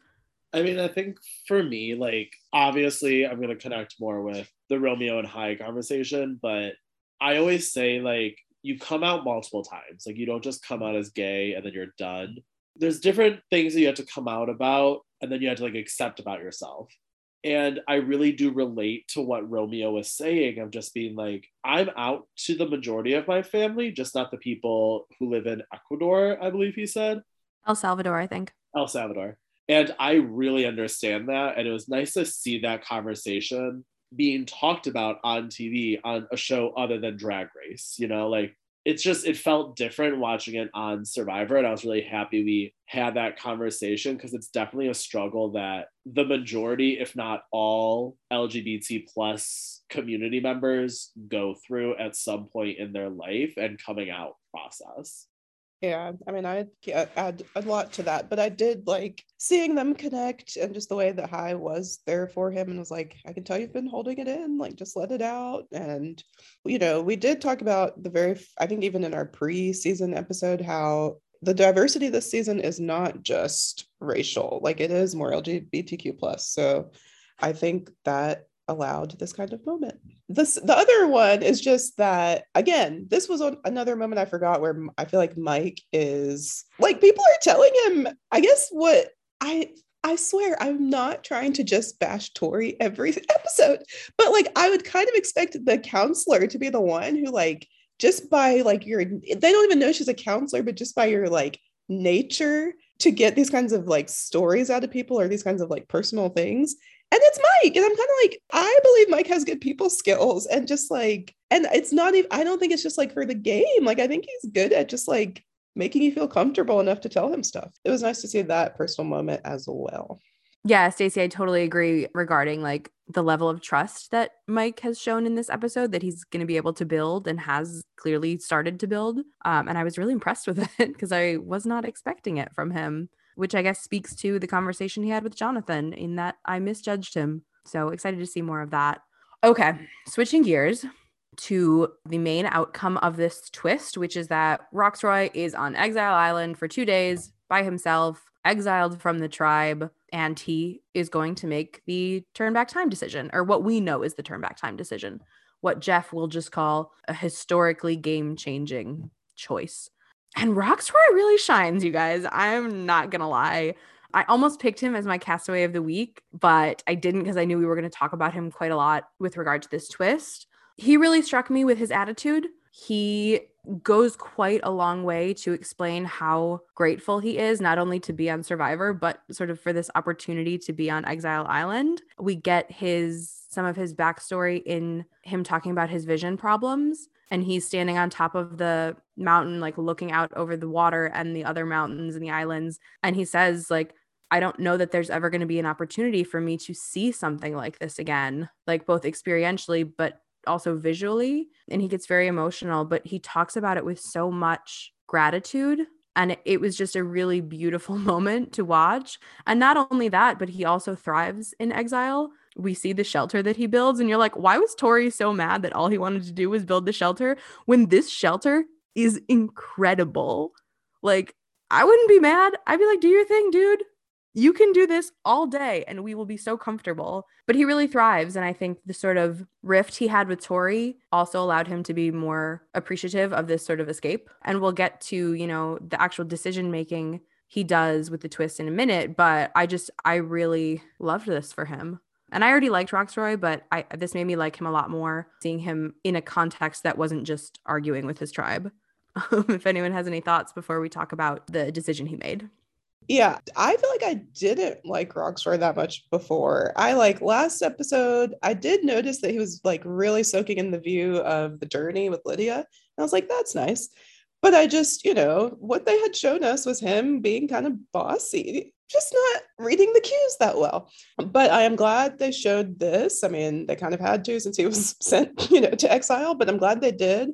I mean, I think for me, like obviously I'm gonna connect more with the Romeo and Hai conversation, but I always say like you come out multiple times. Like you don't just come out as gay and then you're done. There's different things that you have to come out about and then you have to like accept about yourself. And I really do relate to what Romeo was saying of just being like, I'm out to the majority of my family, just not the people who live in Ecuador, I believe he said. El Salvador, I think. El Salvador. And I really understand that. And it was nice to see that conversation being talked about on TV on a show other than Drag Race. You know, like it's just, it felt different watching it on Survivor. And I was really happy we had that conversation because it's definitely a struggle that the majority, if not all LGBT plus community members go through at some point in their life and coming out process. Yeah, I mean, I can't uh, add a lot to that, but I did like seeing them connect and just the way that Hai was there for him and was like, I can tell you've been holding it in, like just let it out. And, you know, we did talk about the very, I think even in our pre season episode, how the diversity this season is not just racial, like it is more LGBTQ plus. So I think that allowed this kind of moment. This the other one is just that again, this was on another moment I forgot where I feel like Mike is like people are telling him, I guess what I I swear I'm not trying to just bash Tori every episode, but like I would kind of expect the counselor to be the one who like just by like your they don't even know she's a counselor, but just by your like nature to get these kinds of like stories out of people or these kinds of like personal things and it's Mike. And I'm kind of like, I believe Mike has good people skills and just like, and it's not even, I don't think it's just like for the game. Like, I think he's good at just like making you feel comfortable enough to tell him stuff. It was nice to see that personal moment as well. Yeah, Stacey, I totally agree regarding like the level of trust that Mike has shown in this episode that he's going to be able to build and has clearly started to build. Um, and I was really impressed with it because I was not expecting it from him, which I guess speaks to the conversation he had with Jonathan in that I misjudged him. So excited to see more of that. Okay, switching gears to the main outcome of this twist, which is that Rocksroy is on Exile Island for two days by himself, exiled from the tribe and he is going to make the turn back time decision or what we know is the turn back time decision what jeff will just call a historically game changing choice and rocksroy really shines you guys i'm not gonna lie. I almost picked him as my castaway of the week but i didn't because i knew we were going to talk about him quite a lot with regard to this twist. He really struck me with his attitude. He goes quite a long way to explain how grateful he is not only to be on survivor but sort of for this opportunity to be on exile island. We get his some of his backstory in him talking about his vision problems and he's standing on top of the mountain like looking out over the water and the other mountains and the islands. And he says like I don't know that there's ever going to be an opportunity for me to see something like this again, like both experientially, but also visually. And he gets very emotional but he talks about it with so much gratitude. And it was just a really beautiful moment to watch. And not only that but he also thrives in exile we see the shelter that he builds and you're like why was tori so mad that all he wanted to do was build the shelter when this shelter is incredible like i wouldn't be mad i'd be like do your thing dude you can do this all day and we will be so comfortable. But he really thrives. And I think the sort of rift he had with Tori also allowed him to be more appreciative of this sort of escape. And we'll get to, you know, the actual decision making he does with the twist in a minute. But I just, I really loved this for him. And I already liked Rocksroy, but I this made me like him a lot more, seeing him in a context that wasn't just arguing with his tribe. Um, if anyone has any thoughts before we talk about the decision he made. Yeah, I feel like I didn't like Rocksroy that much before. I like last episode, I did notice that he was like really soaking in the view of the journey with Lydia. And I was like, that's nice. But I just, you know, what they had shown us was him being kind of bossy, just not reading the cues that well. But I am glad they showed this. I mean, they kind of had to since he was sent, you know, to exile, but I'm glad they did.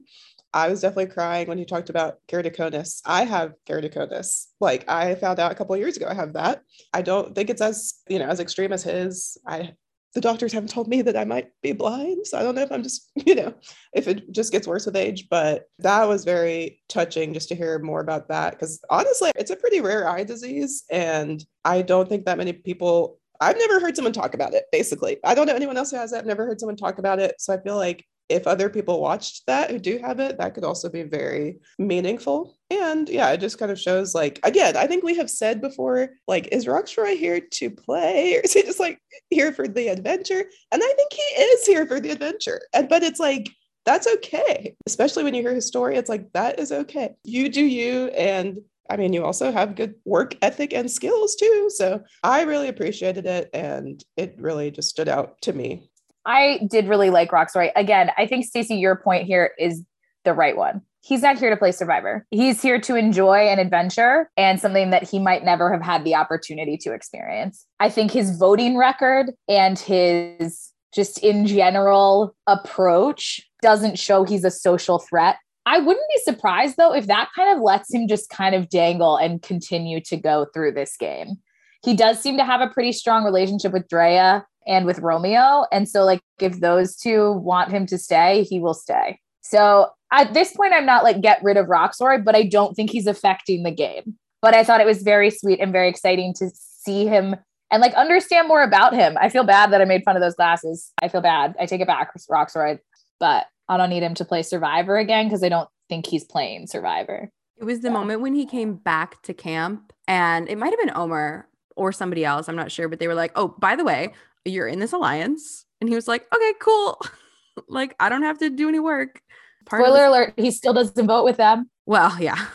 I was definitely crying when he talked about keratoconus. I have keratoconus. Like I found out a couple years ago, I have that. I don't think it's as you know as extreme as his. I the doctors haven't told me that I might be blind, so I don't know if I'm just you know if it just gets worse with age. But that was very touching just to hear more about that because honestly, it's a pretty rare eye disease, and I don't think that many people I've never heard someone talk about it, basically. I don't know anyone else who has that. I've never heard someone talk about it. So I feel like if other people watched that who do have it, that could also be very meaningful. And yeah, it just kind of shows like again, I think we have said before, like, is Rocksroy here to play or is he just like here for the adventure? And I think he is here for the adventure. And but it's like that's okay. Especially when you hear his story, it's like that is okay. You do you and I mean, you also have good work ethic and skills too. So I really appreciated it and it really just stood out to me I did really like Rocksroy. Again, I think Stacey, your point here is the right one. He's not here to play Survivor. He's here to enjoy an adventure and something that he might never have had the opportunity to experience. I think his voting record and his just in general approach doesn't show he's a social threat. I wouldn't be surprised though if that kind of lets him just kind of dangle and continue to go through this game. He does seem to have a pretty strong relationship with Drea and with Romeo. And so, like, if those two want him to stay, he will stay. So at this point, I'm not like get rid of Rocksroy, but I don't think he's affecting the game. But I thought it was very sweet and very exciting to see him and like understand more about him. I feel bad that I made fun of those glasses. I feel bad. I take it back, Rocksroy, but I don't need him to play Survivor again because I don't think he's playing Survivor. It was the moment when he came back to camp, and it might have been Omar or somebody else. I'm not sure, but they were like, "Oh, by the way, you're in this alliance. And he was like, okay, cool. like, I don't have to do any work. Part Spoiler this- alert, he still doesn't vote with them. Well, yeah.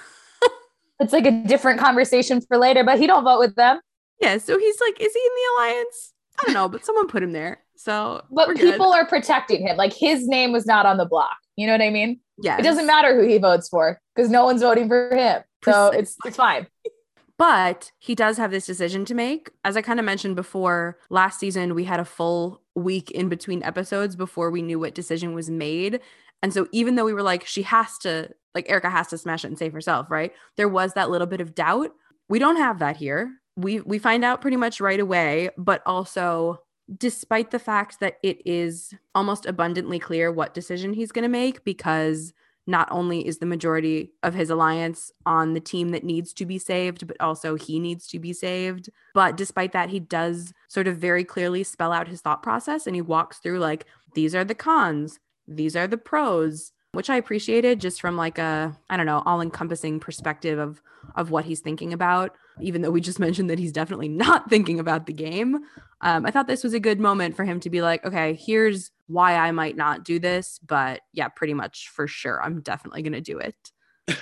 it's like a different conversation for later, but he don't vote with them. Yeah. So he's like, is he in the alliance? I don't know, but someone put him there. So But people are protecting him. Like his name was not on the block. You know what I mean? yeah, It doesn't matter who he votes for because no one's voting for him. So it's it's fine. But he does have this decision to make. As I kind of mentioned before, last season we had a full week in between episodes before we knew what decision was made. And so even though we were like, she has to, like Erica has to smash it and save herself, right? There was that little bit of doubt. We don't have that here. We we find out pretty much right away, but also despite the fact that it is almost abundantly clear what decision he's going to make because not only is the majority of his alliance on the team that needs to be saved, but also he needs to be saved. But despite that, he does sort of very clearly spell out his thought process and he walks through like, these are the cons, these are the pros, which I appreciated just from like a, I don't know, all encompassing perspective of of what he's thinking about, even though we just mentioned that he's definitely not thinking about the game. Um, I thought this was a good moment for him to be like, okay, here's why I might not do this, but yeah, pretty much for sure, I'm definitely going to do it.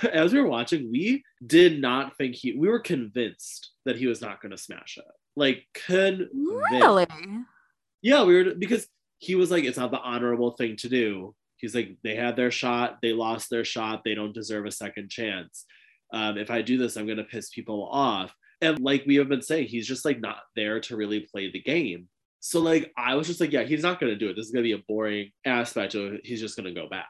As we were watching, we did not think he. We were convinced that he was not going to smash it. Like convinced. Really? Yeah, we were because he was like, it's not the honorable thing to do. He's like, they had their shot, they lost their shot, they don't deserve a second chance. Um, if I do this, I'm gonna piss people off. And like we have been saying, he's just like not there to really play the game. So like I was just like, yeah, he's not gonna do it. This is gonna be a boring aspect of. He's just gonna go back.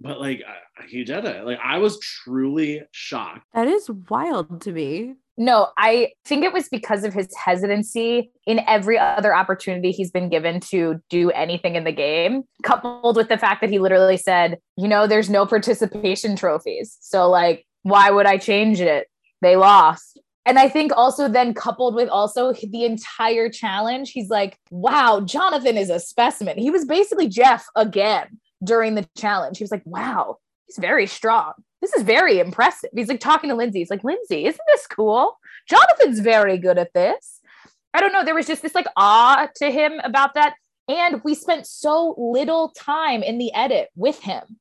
But like he did it. Like I was truly shocked. That is wild to me. No, I think it was because of his hesitancy in every other opportunity he's been given to do anything in the game, coupled with the fact that he literally said, you know, there's no participation trophies. So, like, why would I change it? They lost. And I think also then coupled with also the entire challenge, he's like, wow, Jonathan is a specimen. He was basically Jeff again during the challenge. He was like, wow, he's very strong. This is very impressive. He's like talking to Lindsay. He's like, Lindsay, isn't this cool? Jonathan's very good at this. I don't know. There was just this like awe to him about that. And we spent so little time in the edit with him.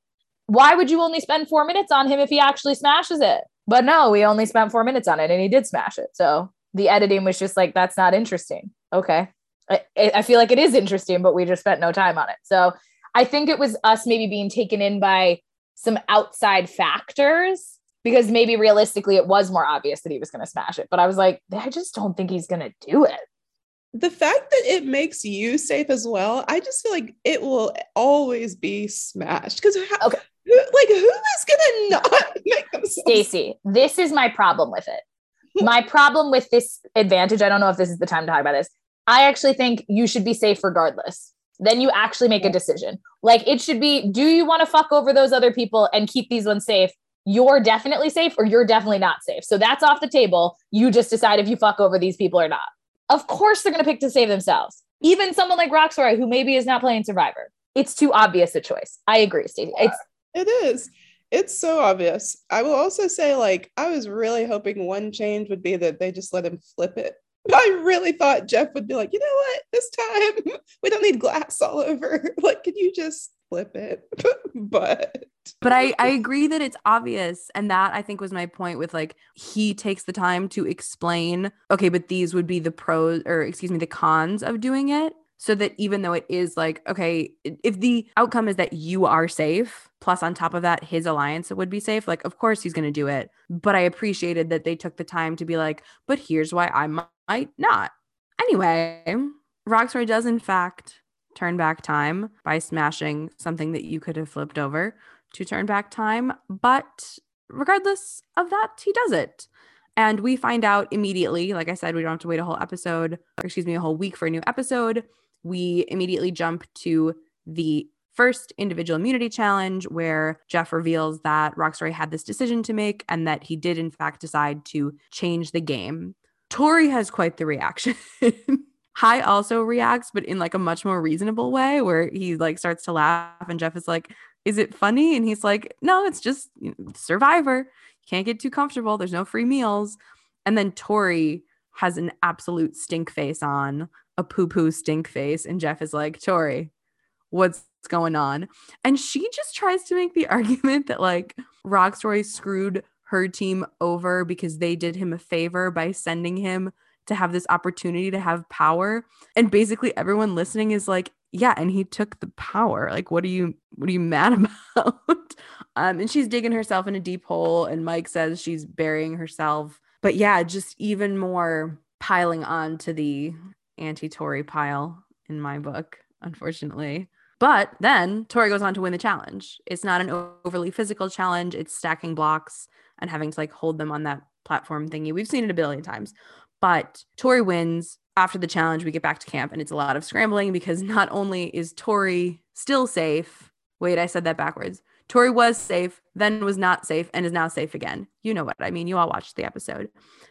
Why would you only spend four minutes on him if he actually smashes it? But no, we only spent four minutes on it and he did smash it. So the editing was just like, that's not interesting. Okay. I, I feel like it is interesting, but we just spent no time on it. So I think it was us maybe being taken in by some outside factors because maybe realistically it was more obvious that he was going to smash it. But I was like, I just don't think he's going to do it. The fact that it makes you safe as well, I just feel like it will always be smashed. Because Okay. who, like who is gonna not make themselves Stacy, this is my problem with it. My problem with this advantage, I don't know if this is the time to talk about this. I actually think you should be safe regardless. Then you actually make a decision. Like it should be do you want to fuck over those other people and keep these ones safe? You're definitely safe or you're definitely not safe. So that's off the table. You just decide if you fuck over these people or not. Of course, they're going to pick to save themselves. Even someone like Rocksroy, who maybe is not playing Survivor. It's too obvious a choice. I agree, Stacey. It's It is. It's so obvious. I will also say, like, I was really hoping one change would be that they just let him flip it. I really thought Jeff would be like, you know what, this time we don't need glass all over. Like, can you just flip it? but But I, I agree that it's obvious. And that I think was my point with like, he takes the time to explain, okay, but these would be the pros or excuse me, the cons of doing it. So that even though it is like, okay, if the outcome is that you are safe, plus on top of that, his alliance would be safe, like, of course he's going to do it. But I appreciated that they took the time to be like, but here's why I mi- might not. Anyway, Rocksroy does, in fact, turn back time by smashing something that you could have flipped over to turn back time. But regardless of that, he does it. And we find out immediately, like I said, we don't have to wait a whole episode, or excuse me, a whole week for a new episode. We immediately jump to the first individual immunity challenge where Jeff reveals that Rocksroy had this decision to make and that he did, in fact, decide to change the game. Tori has quite the reaction. Hai also reacts, but in like a much more reasonable way where he like starts to laugh and Jeff is like, Is it funny? And he's like, No, it's just you know, survivor. Can't get too comfortable. There's no free meals. And then Tori has an absolute stink face on, a poo poo stink face. And Jeff is like, Tori, what's going on? And she just tries to make the argument that like Rocksroy screwed her team over because they did him a favor by sending him to have this opportunity to have power. And basically everyone listening is like, yeah, and he took the power. Like, what are you what are you mad about? um, and she's digging herself in a deep hole, and Mike says she's burying herself. But yeah, just even more piling on to the anti-Tori pile in my book, unfortunately. But then Tori goes on to win the challenge. It's not an overly physical challenge, it's stacking blocks and having to like hold them on that platform thingy. We've seen it a billion times. But Tori wins. After the challenge, we get back to camp and it's a lot of scrambling because not only is Tori still safe, wait, I said that backwards. Tori was safe, then was not safe, and is now safe again. You know what I mean. You all watched the episode.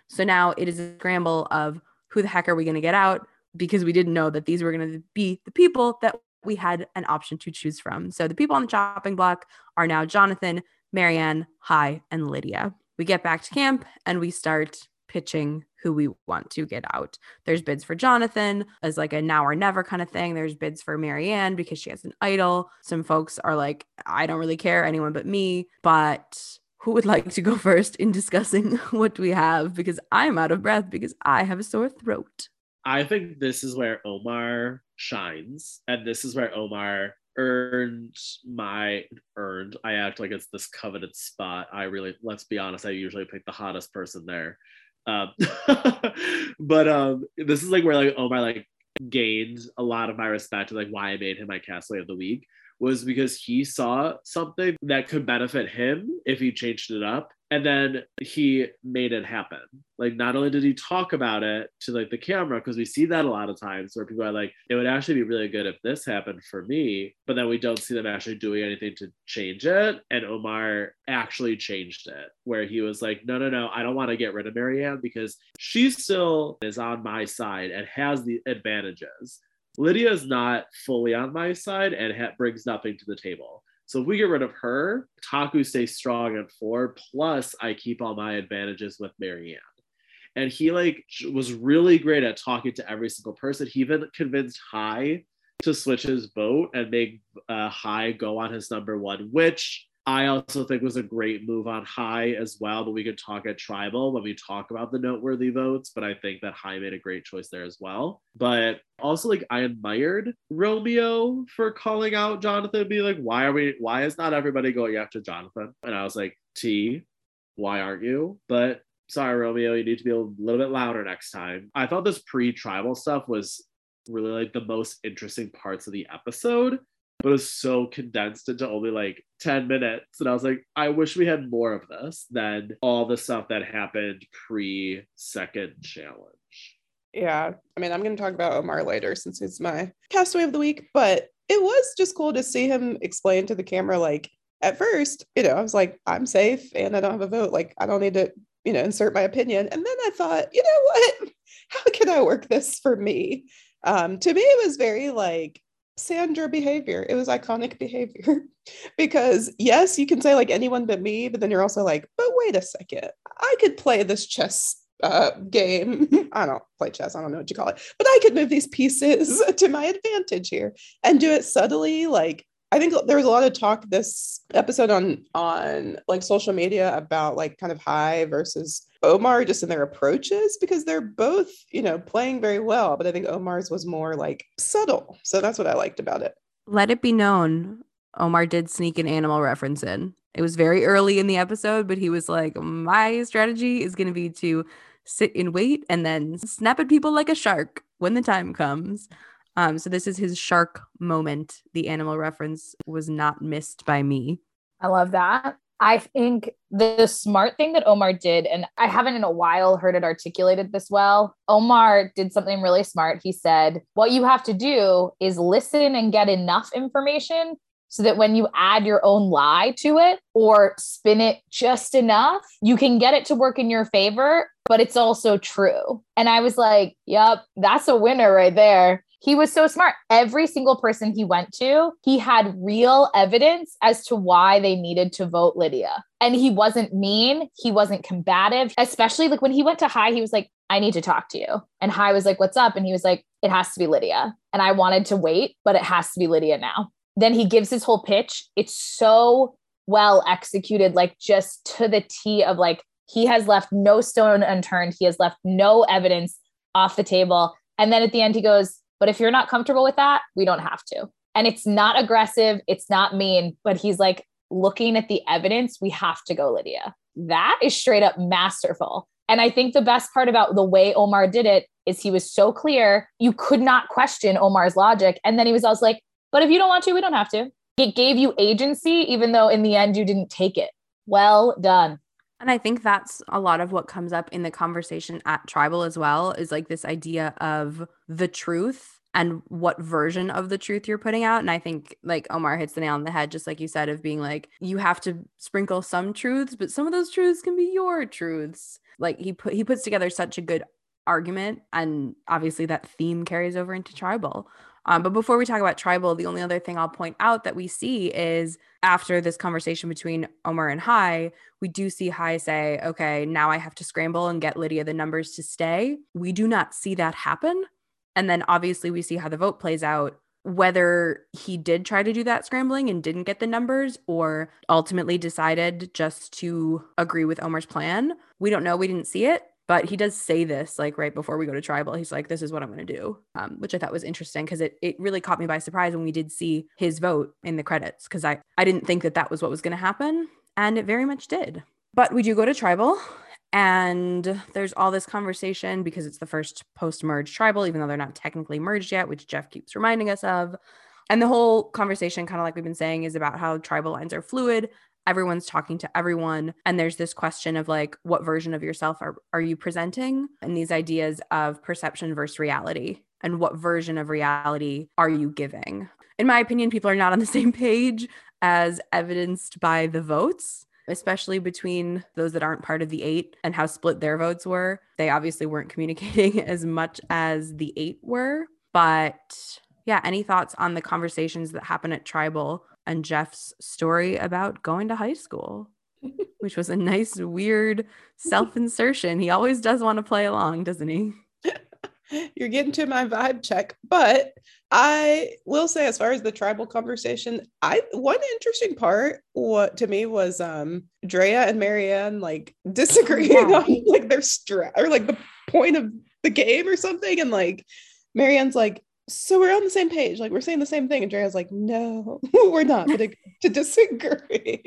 So now it is a scramble of who the heck are we going to get out? Because we didn't know that these were going to be the people that we had an option to choose from. So the people on the chopping block are now Jonathan, Maryanne, Hai, and Lydia. We get back to camp and we start pitching who we want to get out. There's bids for Jonathan as like a now or never kind of thing. There's bids for Maryanne because she has an idol. Some folks are like, I don't really care, anyone but me. But who would like to go first in discussing what we have? Because I'm out of breath because I have a sore throat. I think this is where Omar shines. And this is where Omar earned my earned. I act like it's this coveted spot. I really let's be honest, I usually pick the hottest person there. Um, but um this is like where like Omar like gained a lot of my respect and like why I made him my castaway of the week was because he saw something that could benefit him if he changed it up and then he made it happen. Like not only did he talk about it to like the camera because we see that a lot of times where people are like it would actually be really good if this happened for me but then we don't see them actually doing anything to change it. And omar actually changed it where he was like no no no i don't want to get rid of maryanne because she still is on my side and has the advantages. Lydia is not fully on my side and ha- brings nothing to the table. So if we get rid of her, Taku stays strong at four. Plus, I keep all my advantages with Maryanne. And he like was really great at talking to every single person. He even convinced Hai to switch his vote and make uh, Hai go on his number one, which I also think was a great move on Hai as well, but we could talk at tribal when we talk about the noteworthy votes. But I think that Hai made a great choice there as well. But also, like, I admired Romeo for calling out Jonathan, be like, why are we, why is not everybody going after Jonathan? And I was like, T, why aren't you? But sorry, Romeo, you need to be a little bit louder next time. I thought this pre tribal stuff was really like the most interesting parts of the episode but it was so condensed into only like 10 minutes. And I was like, I wish we had more of this than all the stuff that happened pre second challenge. Yeah. I mean, I'm going to talk about Omar later since he's my castaway of the week, but it was just cool to see him explain to the camera, like, at first, you know, I was like, I'm safe and I don't have a vote. Like, I don't need to, you know, insert my opinion. And then I thought, you know what? How can I work this for me? Um, to me, it was very like, Sandra behavior. It was iconic behavior because yes, you can say like anyone but me, but then you're also like, but wait a second, I could play this chess uh, game. I don't play chess. I don't know what you call it, but I could move these pieces to my advantage here and do it subtly, like I think there was a lot of talk this episode on on like social media about like kind of Hai versus Omar just in their approaches because they're both, you know, playing very well, but I think Omar's was more like subtle. So that's what I liked about it. Let it be known Omar did sneak an animal reference in. It was very early in the episode, but he was like, My strategy is going to be to sit and wait and then snap at people like a shark when the time comes. Um, so this is his shark moment. The animal reference was not missed by me. I love that. I think the smart thing that Omar did, and I haven't in a while heard it articulated this well. Omar did something really smart. He said, What you have to do is listen and get enough information so that when you add your own lie to it or spin it just enough, you can get it to work in your favor, but it's also true. And I was like, Yep, that's a winner right there. He was so smart. Every single person he went to, he had real evidence as to why they needed to vote Lydia. And he wasn't mean, he wasn't combative, especially like when he went to Hai, he was like, I need to talk to you. And Hai was like, What's up? And he was like, It has to be Lydia. And I wanted to wait, but it has to be Lydia now. Then he gives his whole pitch. It's so well executed, like just to the T of like, he has left no stone unturned. He has left no evidence off the table. And then at the end, he goes, But if you're not comfortable with that, we don't have to. And it's not aggressive, it's not mean, but he's like, looking at the evidence, we have to go, Lydia. That is straight up masterful. And I think the best part about the way Omar did it is he was so clear. You could not question Omar's logic. And then he was also like, but if you don't want to, we don't have to. It gave you agency, even though in the end you didn't take it. Well done. And I think that's a lot of what comes up in the conversation at tribal as well is like this idea of the truth and what version of the truth you're putting out. And I think like Omar hits the nail on the head, just like you said, of being like, you have to sprinkle some truths, but some of those truths can be your truths. Like he put he puts together such a good argument, and obviously that theme carries over into tribal. Um, but before we talk about tribal, the only other thing I'll point out that we see is after this conversation between Omar and Hai, we do see Hai say, okay, now I have to scramble and get Lydia the numbers to stay. We do not see that happen. And then obviously we see how the vote plays out, whether he did try to do that scrambling and didn't get the numbers or ultimately decided just to agree with Omar's plan. We don't know. We didn't see it but he does say this like right before we go to tribal he's like this is what i'm going to do um, which i thought was interesting because it, it really caught me by surprise when we did see his vote in the credits because I, I didn't think that that was what was going to happen and it very much did. But we do go to tribal and there's all this conversation because it's the first post merge tribal even though they're not technically merged yet which jeff keeps reminding us of. And the whole conversation kind of like we've been saying is about how tribal lines are fluid everyone's talking to everyone and there's this question of like what version of yourself are, are you presenting? And these ideas of perception versus reality and what version of reality are you giving? In my opinion people are not on the same page as evidenced by the votes especially between those that aren't part of the eight and how split their votes were. They obviously weren't communicating as much as the eight were but yeah any thoughts on the conversations that happen at tribal and Jeff's story about going to high school, which was a nice, weird self insertion. He always does want to play along, doesn't he? You're getting to my vibe check, but I will say, as far as the tribal conversation, I one interesting part what to me was um Drea and Maryanne like disagreeing yeah. on like their stress or like the point of the game or something, and like Maryanne's like, so we're on the same page. Like we're saying the same thing. And Drea's like, no, we're not to, to disagree.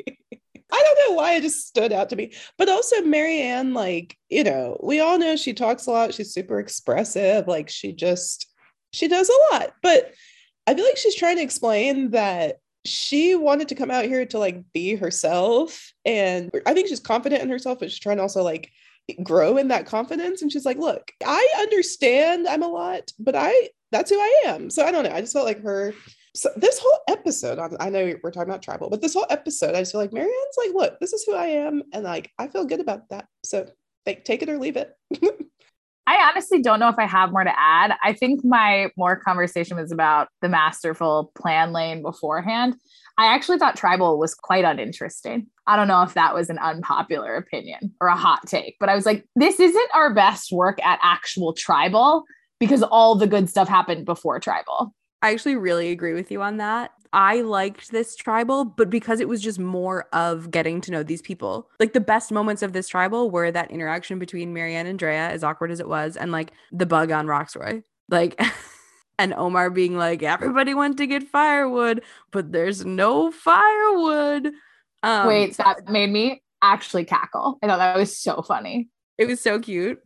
I don't know why it just stood out to me. But also Maryanne, like, you know, we all know she talks a lot. She's super expressive. Like she just, she does a lot. But I feel like she's trying to explain that she wanted to come out here to like be herself. And I think she's confident in herself, but she's trying to also like grow in that confidence. And she's like, look, I understand I'm a lot, but I that's who I am. So I don't know. I just felt like her. So this whole episode, I know we're talking about tribal, but this whole episode, I just feel like Maryanne's like, look, this is who I am, and like I feel good about that. So take take it or leave it. I honestly don't know if I have more to add. I think my more conversation was about the masterful plan lane beforehand. I actually thought tribal was quite uninteresting. I don't know if that was an unpopular opinion or a hot take, but I was like, this isn't our best work at actual tribal because all the good stuff happened before tribal. I actually really agree with you on that. I liked this tribal, but because it was just more of getting to know these people. Like the best moments of this tribal were that interaction between Maryanne and Drea, as awkward as it was, and like the bug on Rocksroy. Like and Omar being like, everybody went to get firewood, but there's no firewood. Um, Wait, that made me actually cackle. I thought that was so funny. It was so cute.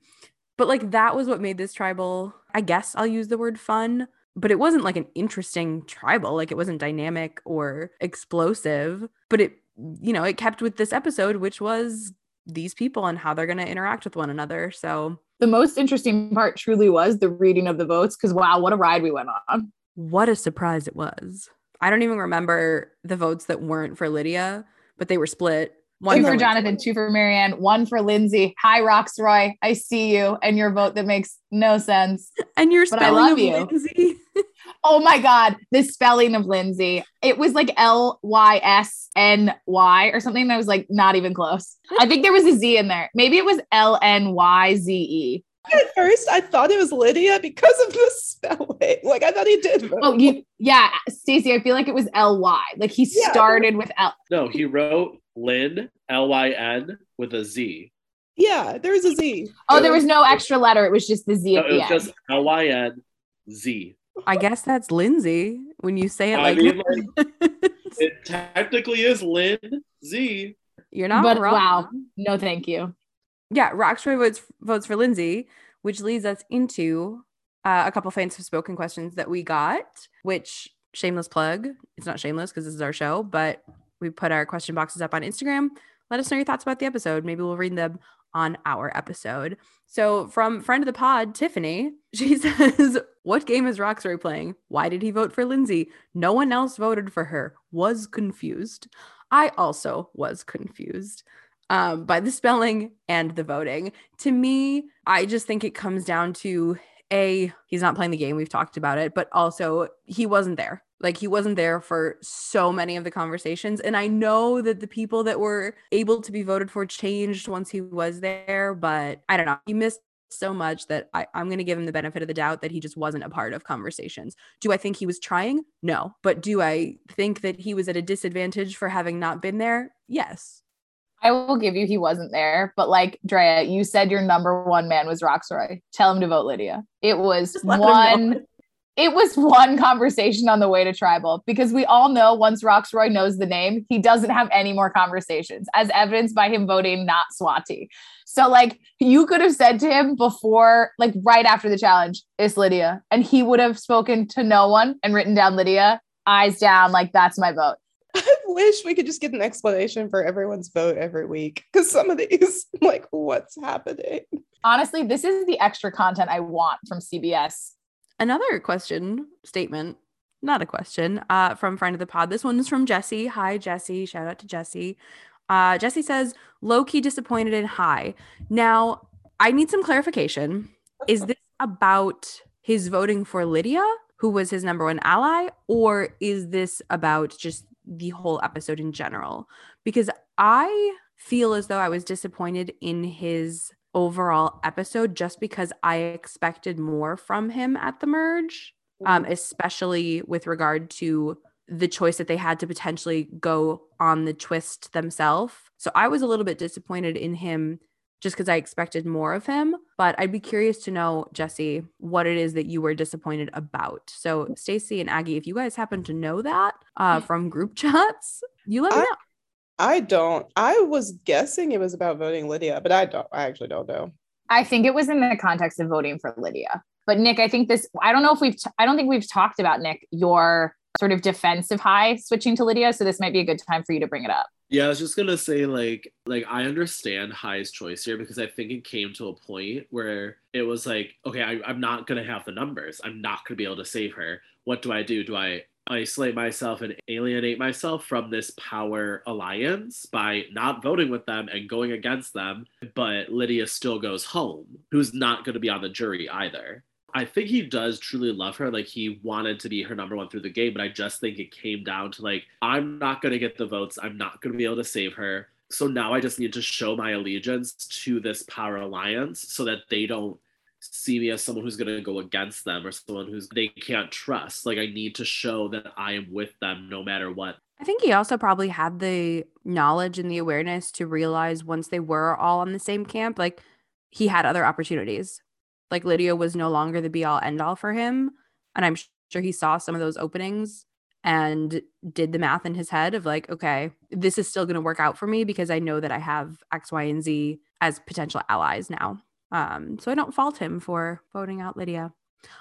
But like that was what made this tribal, I guess I'll use the word fun, but it wasn't like an interesting tribal. Like it wasn't dynamic or explosive, but it, you know, it kept with this episode, which was these people and how they're going to interact with one another. So the most interesting part truly was the reading of the votes because wow, what a ride we went on. What a surprise it was. I don't even remember the votes that weren't for Lydia, but they were split. One for Jonathan, two for Maryanne, one for Lindsay. Hi, Rocksroy. I see you and your vote that makes no sense. And your spelling I love you. Lindsay. oh my God. The spelling of Lindsay. It was like L Y S N Y or something that was like not even close. I think there was a Z in there. Maybe it was L N Y Z E. At first, I thought it was Lydia because of the spelling. Like I thought he did. Vote. Oh, you, yeah, Stacey. I feel like it was L Y. Like he yeah, started with L. No, he wrote Lynn, L Y N, with a Z. Yeah, there was a Z. Oh, there was no extra letter. It was just the Z No, at it the was end. just L Y N Z. I guess that's Lindsay when you say it I like mean, It technically is Lynn Z. You're not but wrong. wow, no, thank you. Yeah, Rocksroy votes votes for Lindsay, which leads us into uh, a couple of fans have spoken questions that we got. Which shameless plug. It's not shameless because this is our show, but we put our question boxes up on Instagram. Let us know your thoughts about the episode. Maybe we'll read them on our episode. So, from friend of the pod, Tiffany, she says, What game is Rocksroy playing? Why did he vote for Lindsay? No one else voted for her. Was confused. I also was confused um, by the spelling and the voting. To me, I just think it comes down to A, he's not playing the game. We've talked about it, but also he wasn't there. Like he wasn't there for so many of the conversations. And I know that the people that were able to be voted for changed once he was there, but I don't know. He missed so much that I, I'm going to give him the benefit of the doubt that he just wasn't a part of conversations. Do I think he was trying? No. But do I think that he was at a disadvantage for having not been there? Yes. I will give you he wasn't there, but like Drea, you said your number one man was Rocksroy. Tell him to vote Lydia. It was Just let him know. one. It was one conversation on the way to tribal because we all know once Rocksroy knows the name, he doesn't have any more conversations, as evidenced by him voting not Swati. So, like, you could have said to him before, like, right after the challenge, it's Lydia. And he would have spoken to no one and written down Lydia, eyes down, like, that's my vote. I wish we could just get an explanation for everyone's vote every week because some of these, like, what's happening? Honestly, this is the extra content I want from CBS. Another question statement, not a question, uh, from friend of the pod. This one is from Jesse. Hi, Jesse. Shout out to Jesse. Uh, Jesse says, low key disappointed in Hai. Now, I need some clarification. Is this about his voting for Lydia, who was his number one ally, or is this about just the whole episode in general? Because I feel as though I was disappointed in his overall episode just because I expected more from him at the merge, um, especially with regard to the choice that they had to potentially go on the twist themselves. So I was a little bit disappointed in him just because I expected more of him. But I'd be curious to know, Jesse, what it is that you were disappointed about. So Stacy and Aggie, if you guys happen to know that uh, from group chats, you let me know. I don't. I was guessing it was about voting Lydia, but I don't. I actually don't know. I think it was in the context of voting for Lydia. But Nick, I think this, I don't know if we've, t- I don't think we've talked about Nick, your sort of defensive Hai switching to Lydia. So this might be a good time for you to bring it up. Yeah, I was just gonna say like like I understand Hai's choice here because I think it came to a point where it was like, okay, I, I'm not gonna have the numbers. I'm not gonna be able to save her. What do I do? Do I isolate myself and alienate myself from this power alliance by not voting with them and going against them? But Lydia still goes home, who's not gonna be on the jury either. I think he does truly love her. Like he wanted to be her number one through the game, but I just think it came down to like, I'm not gonna get the votes. I'm not gonna be able to save her. So now I just need to show my allegiance to this power alliance so that they don't see me as someone who's gonna go against them or someone who's they can't trust. Like I need to show that I am with them no matter what. I think he also probably had the knowledge and the awareness to realize once they were all on the same camp, like he had other opportunities. Like Lydia was no longer the be all end all for him. And I'm sure he saw some of those openings and did the math in his head of like, okay, this is still going to work out for me because I know that I have X, Y, and Z as potential allies now. Um, so I don't fault him for voting out Lydia.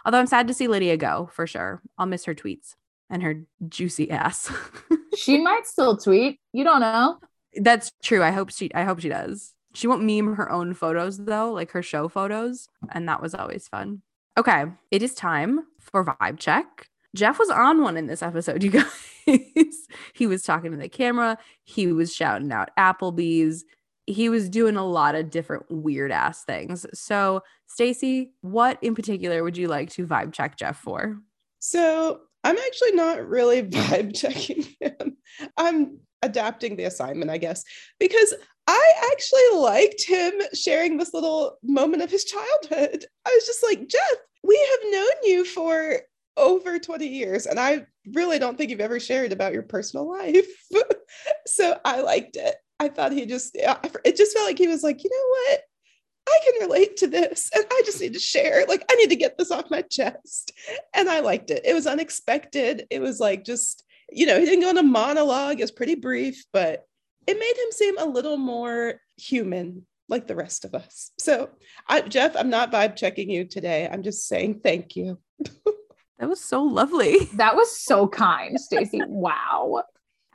Although I'm sad to see Lydia go for sure. I'll miss her tweets and her juicy ass. She might still tweet. You don't know. That's true. I hope she I hope she does. She won't meme her own photos though, like her show photos, and that was always fun. Okay, it is time for vibe check. Jeff was on one in this episode, you guys. he was talking to the camera, he was shouting out Applebee's. He was doing a lot of different weird ass things. So, Stacy, what in particular would you like to vibe check Jeff for? So I'm actually not really vibe checking him. I'm adapting the assignment, I guess, because I actually liked him sharing this little moment of his childhood. I was just like, Jeff, we have known you for over 20 years, and I really don't think you've ever shared about your personal life. so I liked it. I thought he just, it just felt like he was like, you know what? I can relate to this and I just need to share. Like, I need to get this off my chest. And I liked it. It was unexpected. It was like just, you know, he didn't go on a monologue. It was pretty brief, but it made him seem a little more human like the rest of us. So, I, Jeff, I'm not vibe checking you today. I'm just saying thank you. that was so lovely. That was so kind, Stacy. wow.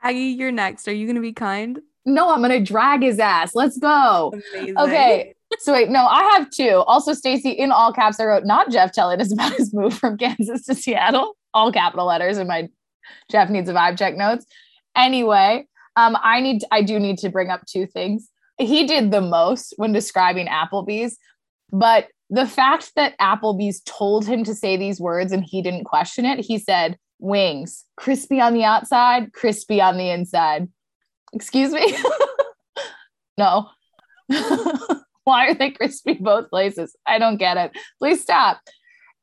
Aggie, you're next. Are you going to be kind? No, I'm going to drag his ass. Let's go. Amazing. Okay. So wait, no, I have two. Also, Stacy, in all caps, I wrote not Jeff telling us about his move from Kansas to Seattle. All capital letters in my Jeff needs a vibe check notes. Anyway, um, I need I do need to bring up two things he did the most when describing Applebee's, but the fact that Applebee's told him to say these words and he didn't question it, he said, wings, crispy on the outside, crispy on the inside. Excuse me? no. Why are they crispy both places? I don't get it. Please stop.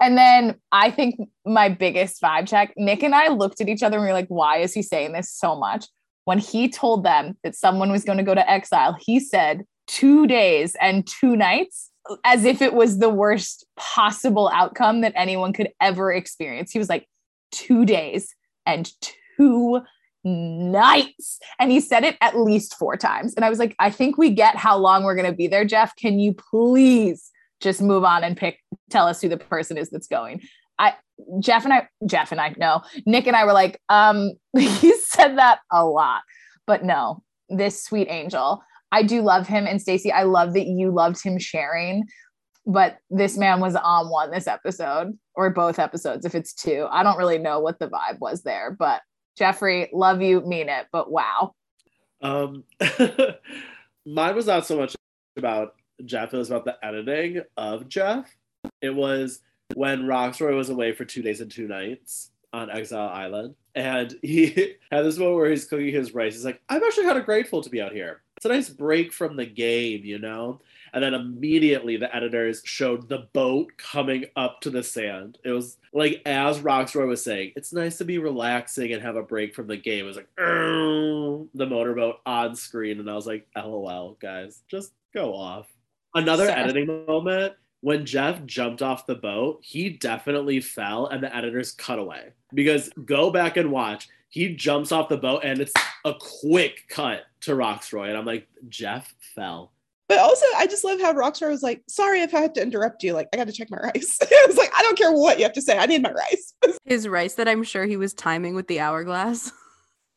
And then I think my biggest vibe check, Nick and I looked at each other and we were like, why is he saying this so much? when he told them that someone was going to go to exile, he said two days and two nights as if it was the worst possible outcome that anyone could ever experience. He was like, two days and two nights. And he said it at least four times. And I was like, I think we get how long we're going to be there, Jeff. Can you please just move on and pick, tell us who the person is that's going? I Jeff and I, Jeff and I, no, Nick and I were like, um, he said that a lot, but no, this sweet angel. I do love him. And Stacy, I love that you loved him sharing, but this man was on one this episode or both episodes if it's two. I don't really know what the vibe was there, but Jeffrey, love you, mean it, but wow. Um, mine was not so much about Jeff, it was about the editing of Jeff. It was when Rocksroy was away for two days and two nights on Exile Island. And he had this moment where he's cooking his rice. He's like, I'm actually kind of grateful to be out here. It's a nice break from the game, you know? And then immediately the editors showed the boat coming up to the sand. It was like, as Rocksroy was saying, it's nice to be relaxing and have a break from the game. It was like, the motorboat on screen. And I was like, LOL, guys, just go off. Another Sad. editing moment when Jeff jumped off the boat, he definitely fell and the editors cut away. Because go back and watch, he jumps off the boat and it's a quick cut to Rocksroy, And I'm like, Jeff fell. But also, I just love how Rocksroy was like, sorry if I had to interrupt you. Like, I got to check my rice. I was like, I don't care what you have to say. I need my rice. His rice that I'm sure he was timing with the hourglass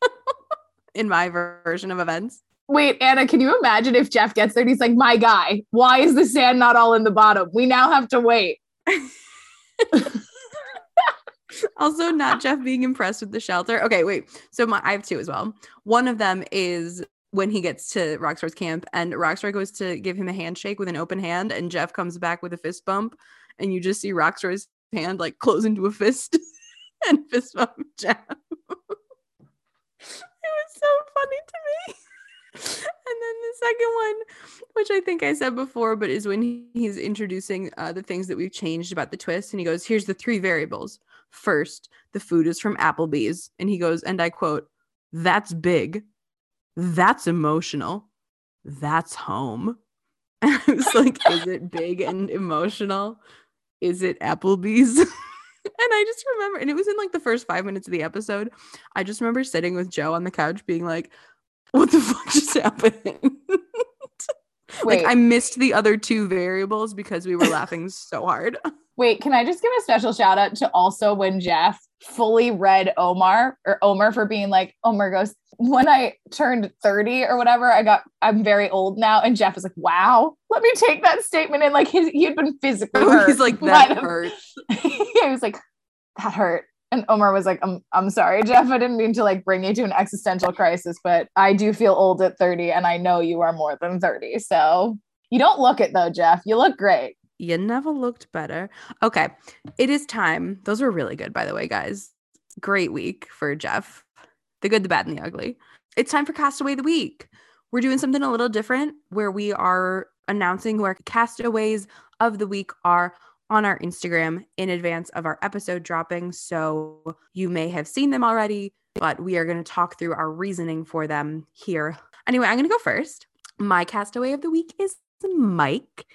in my version of events. Wait, Anna, can you imagine if Jeff gets there and he's like, my guy, why is the sand not all in the bottom? We now have to wait. also, not Jeff being impressed with the shelter. Okay, wait. So my, I have two as well. One of them is when he gets to Rocksroy's camp and Rockstar goes to give him a handshake with an open hand, and Jeff comes back with a fist bump, and you just see Rocksroy's hand like close into a fist and fist bump Jeff. it was so funny to me then the second one, which I think I said before, but is when he's introducing uh, the things that we've changed about the twist. And he goes, Here's the three variables. First, the food is from Applebee's. And he goes, and I quote, That's big. That's emotional. That's home. And I was like, Is it big and emotional? Is it Applebee's? and I just remember, and it was in like the first five minutes of the episode. I just remember sitting with Joe on the couch being like, what the fuck just happened? like I missed the other two variables because we were laughing so hard. Wait, can I just give a special shout out to also when Jeff fully read Omar or Omar for being like, Omar goes, when I turned 30 or whatever, I got, I'm very old now. And Jeff is like, wow, let me take that statement. And like his, he had been physically oh, hurt. He's like, that hurt. he was like, that hurt. And Omar was like, I'm, I'm sorry, Jeff. I didn't mean to like bring you to an existential crisis, but I do feel old at 30 and I know you are more than 30. So you don't look it though, Jeff. You look great. You never looked better. Okay. It is time. Those were really good, by the way, guys. Great week for Jeff. The good, the bad, and the ugly. It's time for Castaway the Week. We're doing something a little different where we are announcing who our castaways of the week are on our Instagram in advance of our episode dropping. So you may have seen them already, but we are going to talk through our reasoning for them here. Anyway, I'm going to go first. My castaway of the week is Mike.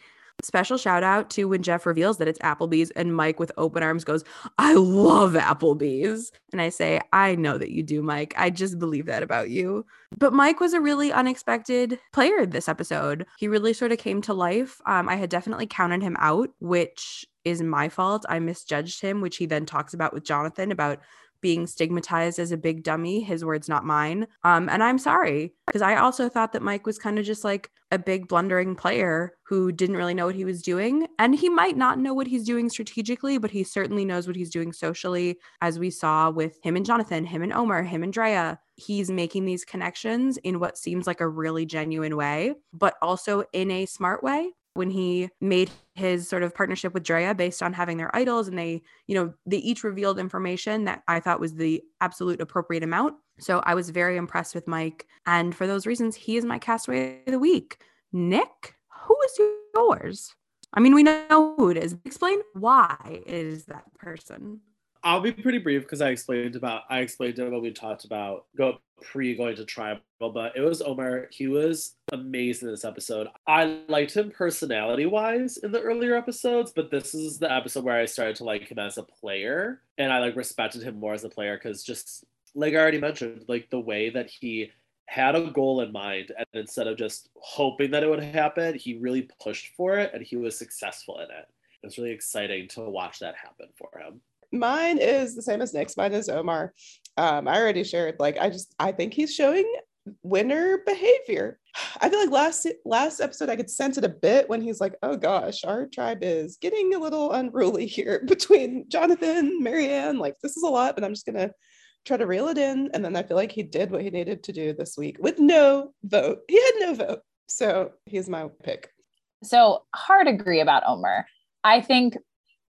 Special shout out to when Jeff reveals that it's Applebee's and Mike with open arms goes, I love Applebee's. And I say, I know that you do, Mike. I just believe that about you. But Mike was a really unexpected player this episode. He really sort of came to life. Um, I had definitely counted him out, which is my fault. I misjudged him, which he then talks about with Jonathan about being stigmatized as a big dummy. His words, not mine. Um, and I'm sorry because I also thought that Mike was kind of just like a big blundering player who didn't really know what he was doing. And he might not know what he's doing strategically, but he certainly knows what he's doing socially, as we saw with him and Jonathan, him and Omar, him and Drea. He's making these connections in what seems like a really genuine way, but also in a smart way when he made his sort of partnership with Drea based on having their idols and they, you know, they each revealed information that I thought was the absolute appropriate amount. So I was very impressed with Mike. And for those reasons, he is my castaway of the week. Nick, who is yours? I mean, we know who it is. Explain why it is that person. I'll be pretty brief because I explained about I explained it when we talked about go pre going to tribal, but it was Omar. He was amazing in this episode. I liked him personality wise in the earlier episodes, but this is the episode where I started to like him as a player, and I like respected him more as a player because just like I already mentioned, like the way that he had a goal in mind and instead of just hoping that it would happen, he really pushed for it and he was successful in it. It was really exciting to watch that happen for him mine is the same as Nick's. Mine is Omar. Um, I already shared. Like, I just I think he's showing winner behavior. I feel like last last episode I could sense it a bit when he's like, "Oh gosh, our tribe is getting a little unruly here between Jonathan, Maryanne. Like, this is a lot, but I'm just gonna try to reel it in." And then I feel like he did what he needed to do this week with no vote. He had no vote, so he's my pick. So hard agree about Omar. I think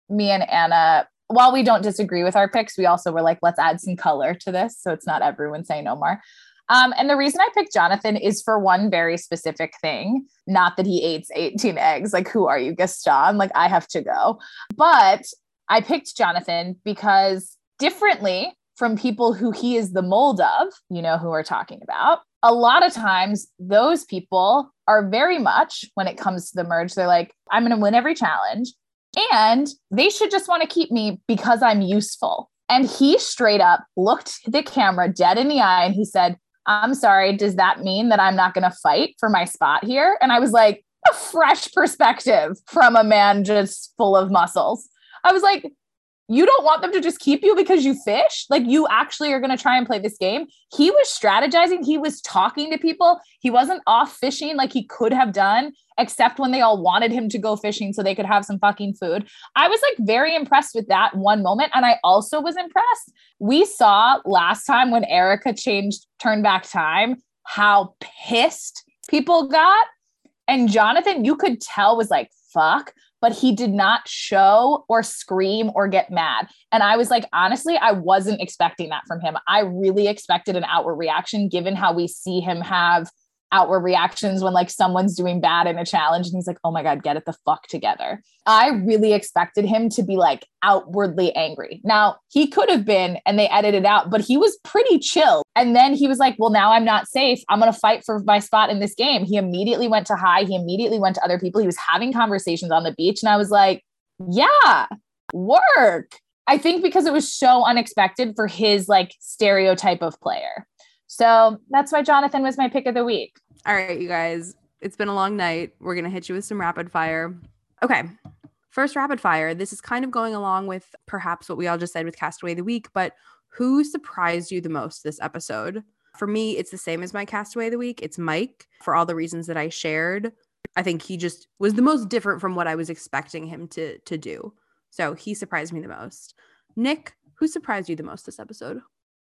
me and Anna while we don't disagree with our picks, we also were like, let's add some color to this. So it's not everyone saying Omar. Um, and the reason I picked Jonathan is for one very specific thing, not that he eats 18 eggs. Like, who are you, Gaston? Like, I have to go. But I picked Jonathan because differently from people who he is the mold of, you know, who we're talking about, a lot of times those people are very much, when it comes to the merge, they're like, I'm going to win every challenge. And they should just want to keep me because I'm useful. And he straight up looked the camera dead in the eye and he said, I'm sorry, does that mean that I'm not going to fight for my spot here? And I was like, a fresh perspective from a man just full of muscles. I was like, you don't want them to just keep you because you fish? Like you actually are going to try and play this game? He was strategizing he was talking to people. He wasn't off fishing like he could have done except when they all wanted him to go fishing so they could have some fucking food. I was like very impressed with that one moment and i also was impressed. We saw last time when Erika changed turn back time how pissed people got. And jonathan you could tell was like fuck but he did not show or scream or get mad. And I was like, honestly, I wasn't expecting that from him. I really expected an outward reaction given how we see him have outward reactions when like someone's doing bad in a challenge and he's like, oh my God, get it the fuck together. I really expected him to be like outwardly angry. Now he could have been, and they edited out, but he was pretty chill. And then he was like, well, now I'm not safe. I'm going to fight for my spot in this game. He immediately went to Hai. He immediately went to other people. He was having conversations on the beach. And I was like, yeah, work. I think because it was so unexpected for his like stereotype of player. So that's why Jonathan was my pick of the week. All right, you guys, it's been a long night. We're going to hit you with some rapid fire. Okay. First rapid fire. This is kind of going along with perhaps what we all just said with Castaway the Week, but who surprised you the most this episode? For me, it's the same as my Castaway the Week. It's Mike for all the reasons that I shared. I think he just was the most different from what I was expecting him to to do. So he surprised me the most. Nick, who surprised you the most this episode?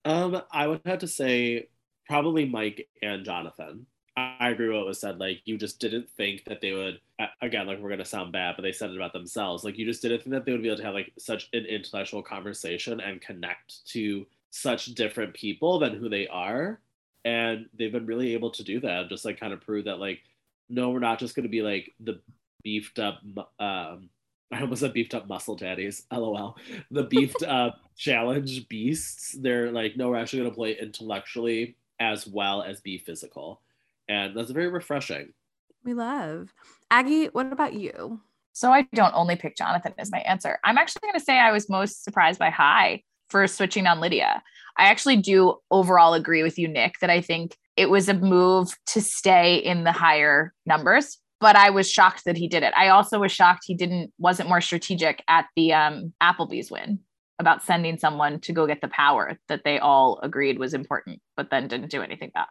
Um, I would have to say probably Mike and Jonathan. I agree with what was said. Like you just didn't think that they would. Again, like we're gonna sound bad, but they said it about themselves. Like you just didn't think that they would be able to have like such an intellectual conversation and connect to such different people than who they are, and they've been really able to do that. Just like kind of prove that like, no, we're not just gonna be like the beefed up. Um, I almost said beefed up muscle daddies. LOL. The beefed up challenge beasts. They're like, no, we're actually gonna play intellectually as well as be physical And that's very refreshing. We love. Aggie, what about you? So I don't only pick Jonathan as my answer. I'm actually going to say I was most surprised by Hai for switching on Lydia. I actually do overall agree with you, Nick, that I think it was a move to stay in the higher numbers. But I was shocked that he did it. I also was shocked he didn't wasn't more strategic at the um, Applebee's win about sending someone to go get the power that they all agreed was important, but then didn't do anything about.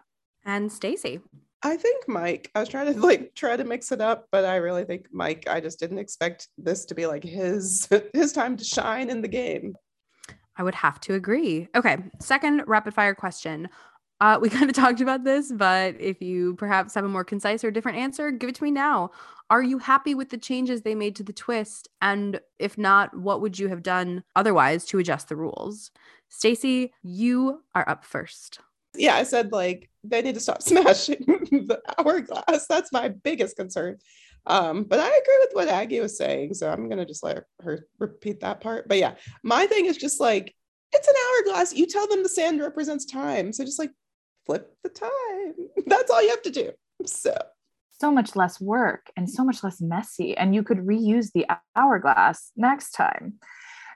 And Stacy. I think Mike. I was trying to like try to mix it up, but I really think Mike. I just didn't expect this to be like his his time to shine in the game. I would have to agree. Okay, second rapid fire question. Uh, we kind of talked about this, but if you perhaps have a more concise or different answer, give it to me now. Are you happy with the changes they made to the twist? And if not, what would you have done otherwise to adjust the rules? Stacy, you are up first. Yeah, I said like they need to stop smashing the hourglass. That's my biggest concern. Um, but I agree with what Aggie was saying, so I'm gonna just let her repeat that part. But yeah, my thing is just like it's an hourglass. You tell them the sand represents time, so just like flip the time. That's all you have to do. So so much less work and so much less messy, and you could reuse the hourglass next time.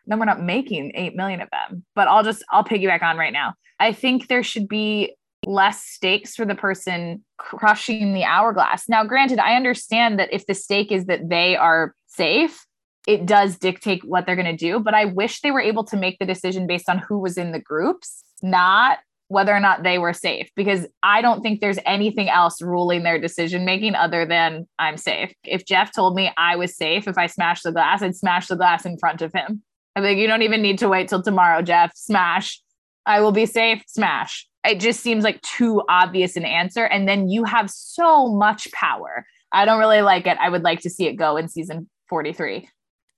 Then we're not making eight million of them, but I'll just I'll piggyback on right now. I think there should be less stakes for the person crushing the hourglass. Now, granted, I understand that if the stake is that they are safe, it does dictate what they're going to do. But I wish they were able to make the decision based on who was in the groups, not whether or not they were safe, because I don't think there's anything else ruling their decision making other than I'm safe. If Jeff told me I was safe, if I smashed the glass, I'd smash the glass in front of him. I'm like, you don't even need to wait till tomorrow, Jeff. Smash. I will be safe. Smash it just seems like too obvious an answer. And then you have so much power. I don't really like it. I would like to see it go in season 43.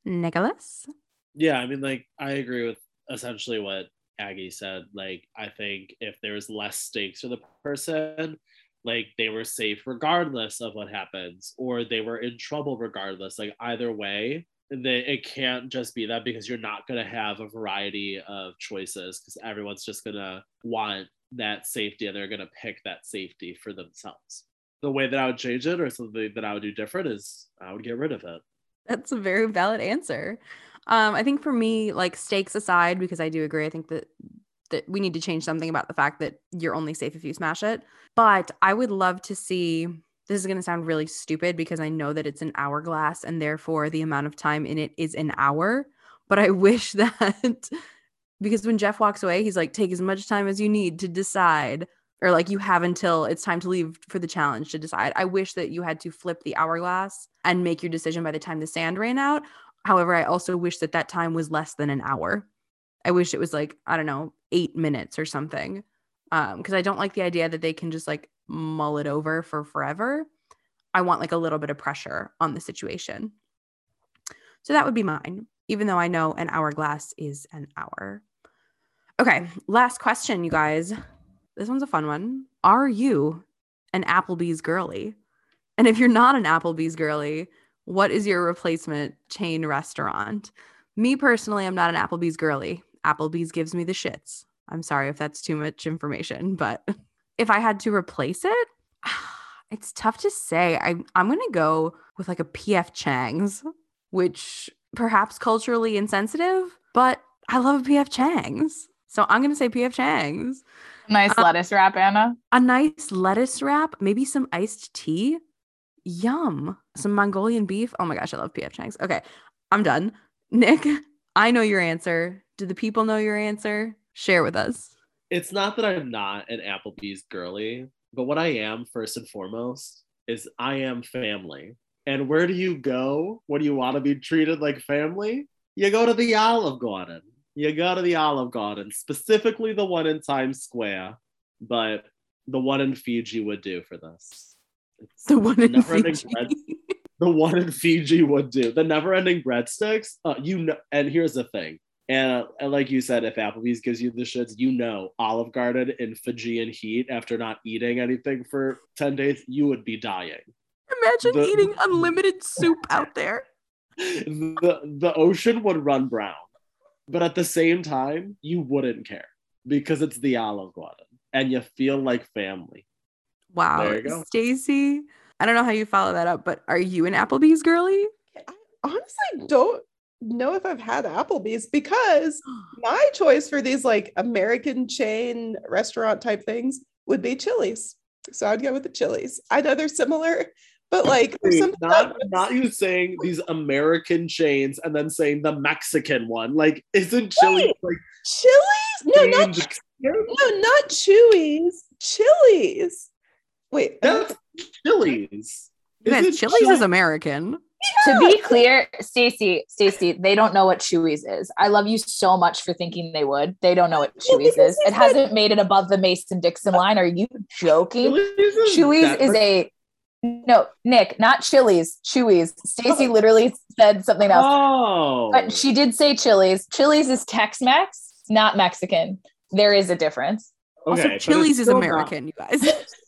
Nicholas? Yeah, I mean, like, I agree with essentially what Aggie said. Like, I think if there's less stakes for the person, like they were safe regardless of what happens, or they were in trouble regardless. Like, either way, that it can't just be that because you're not going to have a variety of choices because everyone's just going to want that safety and they're going to pick that safety for themselves. The way that I would change it or something that I would do different is I would get rid of it. That's a very valid answer. Um, I think for me, like stakes aside, because I do agree, I think that that we need to change something about the fact that you're only safe if you smash it. But I would love to see this is going to sound really stupid because I know that it's an hourglass and therefore the amount of time in it is an hour. But I wish that because when Jeff walks away, he's like, take as much time as you need to decide, or like you have until it's time to leave for the challenge to decide. I wish that you had to flip the hourglass and make your decision by the time the sand ran out. However, I also wish that that time was less than an hour. I wish it was like, I don't know, eight minutes or something. Um, because I don't like the idea that they can just like mull it over for forever. I want like a little bit of pressure on the situation. So that would be mine, even though I know an hourglass is an hour. Okay, last question, you guys. This one's a fun one. Are you an Applebee's girly? And if you're not an Applebee's girly, what is your replacement chain restaurant? Me personally, I'm not an Applebee's girly. Applebee's gives me the shits. I'm sorry if that's too much information, but if I had to replace it, it's tough to say. I, I'm going to go with like a PF Chang's, which perhaps culturally insensitive, but I love a PF Chang's. So I'm going to say PF Chang's. Nice um, lettuce wrap, Anna. A nice lettuce wrap, maybe some iced tea. Yum. Some Mongolian beef. Oh my gosh, I love PF Chang's. Okay, I'm done. Nick, I know your answer. Do the people know your answer? Share with us. It's not that I'm not an Applebee's girly, but what I am first and foremost is I am family. And where do you go when you want to be treated like family? You go to the Olive Garden you go to the Olive Garden, specifically the one in Times Square, but the one in Fiji would do for this. It's the one in Fiji. Bread, the one in Fiji would do. The never-ending breadsticks. Uh, you know, and here's the thing. And, uh, and like you said, if Applebee's gives you the shits, you know Olive Garden in Fijian heat after not eating anything for 10 days, you would be dying. Imagine the, eating unlimited soup out there. The the ocean would run brown but at the same time, you wouldn't care because it's the Olive Garden and you feel like family. Wow. There you go. Stacy, I don't know how you follow that up, but are you an Applebee's girly? I honestly don't know if I've had Applebee's because my choice for these like American chain restaurant type things would be Chili's. So I'd go with the Chili's. I know they're similar, but like not, not you saying these American chains and then saying the Mexican one. Like, isn't Chili like Chili's? No, not chains- no, not Chuy's. Chili's. Wait, That's Chili's. You guys, Chili's is American. To be clear, Stacy, Stacy, they don't know what Chuy's is. I love you so much for thinking they would. They don't know what Well, Chuy's because is. It hasn't made it above the Mason Dixon line. Are you joking? Chili's is a no, Nick, not Chili's. Chuy's. Stacy literally said something else, Oh, but she did say Chili's. Chili's is Tex-Mex, not Mexican. There is a difference. Also, Okay, but Chili's is still not- American, you guys.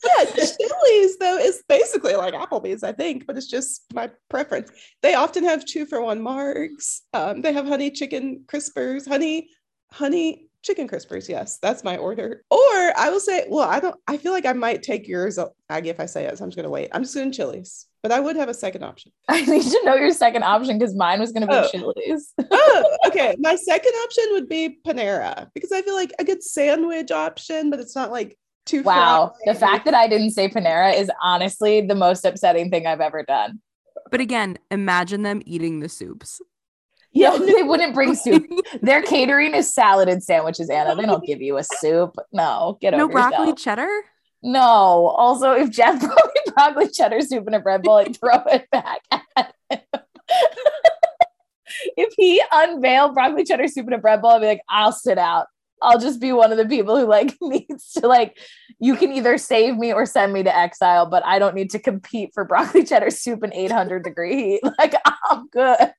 Yeah, Chili's though is basically like Applebee's, I think, but it's just my preference. They often have two for one marks. Um, they have honey chicken crispers, honey, honey chicken crispers. Yes, that's my order. Or I will say, well, I don't. I feel like I might take yours, Aggie, if I say it. So I'm just gonna wait. I'm just doing Chili's, but I would have a second option. I need to know your second option because mine was going to be Oh. Chili's. oh, okay. My second option would be Panera because I feel like a good sandwich option, but it's not like too. Wow. fried. The fact that I didn't say Panera is honestly the most upsetting thing I've ever done. but again, imagine them eating the soups. Yeah, they wouldn't bring soup. Their catering is salad and sandwiches, Anna. They don't give you a soup. No, get no over No broccoli yourself. cheddar? No. Also, if Jeff brought me broccoli cheddar soup in a bread bowl, I'd throw it back at him. if he unveiled broccoli cheddar soup in a bread bowl, I'd be like, I'll sit out. I'll just be one of the people who like needs to like you can either save me or send me to exile, but I don't need to compete for broccoli cheddar soup in 800 degree heat. Like I'm good.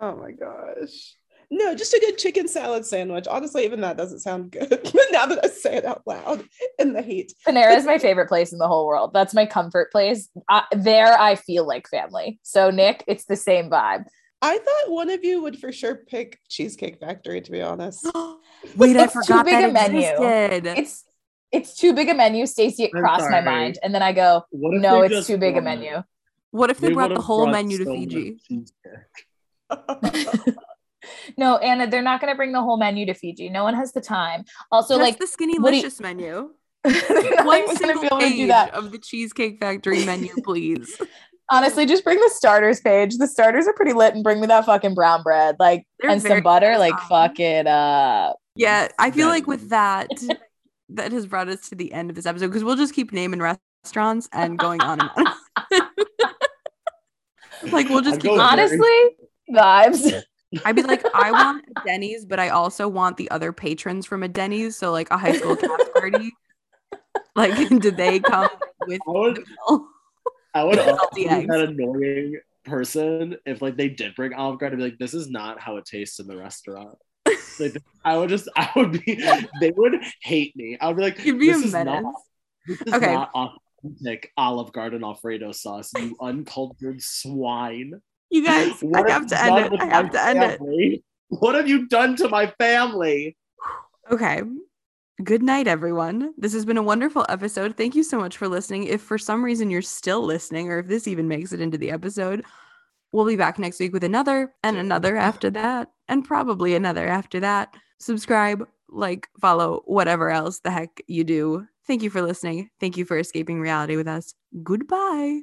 Oh my gosh. No, just a good chicken salad sandwich. Honestly, even that doesn't sound good. But now that I say it out loud in the heat. Panera is my favorite place in the whole world. That's my comfort place. I, there, I feel like family. So, Nick, it's the same vibe. I thought one of you would for sure pick Cheesecake Factory, to be honest. Wait, I It's too big that a menu. existed. It's it's too big a menu, Stacey. It I'm crossed my mind, and then I go, no, it's too big a brought- menu. what if they, brought the whole brought menu to so much Fiji? No, Anna, they're not going to bring the whole menu to Fiji. No one has the time. Also, Just like, the skinny what you- licious menu. One even gonna single be able to do page that. of the Cheesecake Factory menu, please. Honestly, just bring the starters page. The starters are pretty lit, and bring me that fucking brown bread, like, They're and some butter. Like, awesome. fuck it up. Uh, yeah, I feel like with that, that has brought us to the end of this episode because we'll just keep naming restaurants and going on and on. like we'll just I'd keep go on. very- Honestly, vibes. I'd be like, I want a Denny's, but I also want the other patrons from a Denny's. So like a high school cast party. Like, did they come with I would, the meal? I would also be eggs. that annoying person if like they did bring Olive Garden. I'd be like, this is not how it tastes in the restaurant. Like, I would just, I would be, they would hate me. I would be like, You'd be this a is not, this is Okay. not authentic Olive Garden Alfredo sauce. You uncultured swine. You guys, What I have to end it. I have to end it. What have you done to my family? Okay. Good night, everyone. This has been a wonderful episode. Thank you so much for listening. If for some reason you're still listening, or if this even makes it into the episode, we'll be back next week with another and another after that, and probably another after that. Subscribe, like, follow, whatever else the heck you do. Thank you for listening. Thank you for escaping reality with us. Goodbye.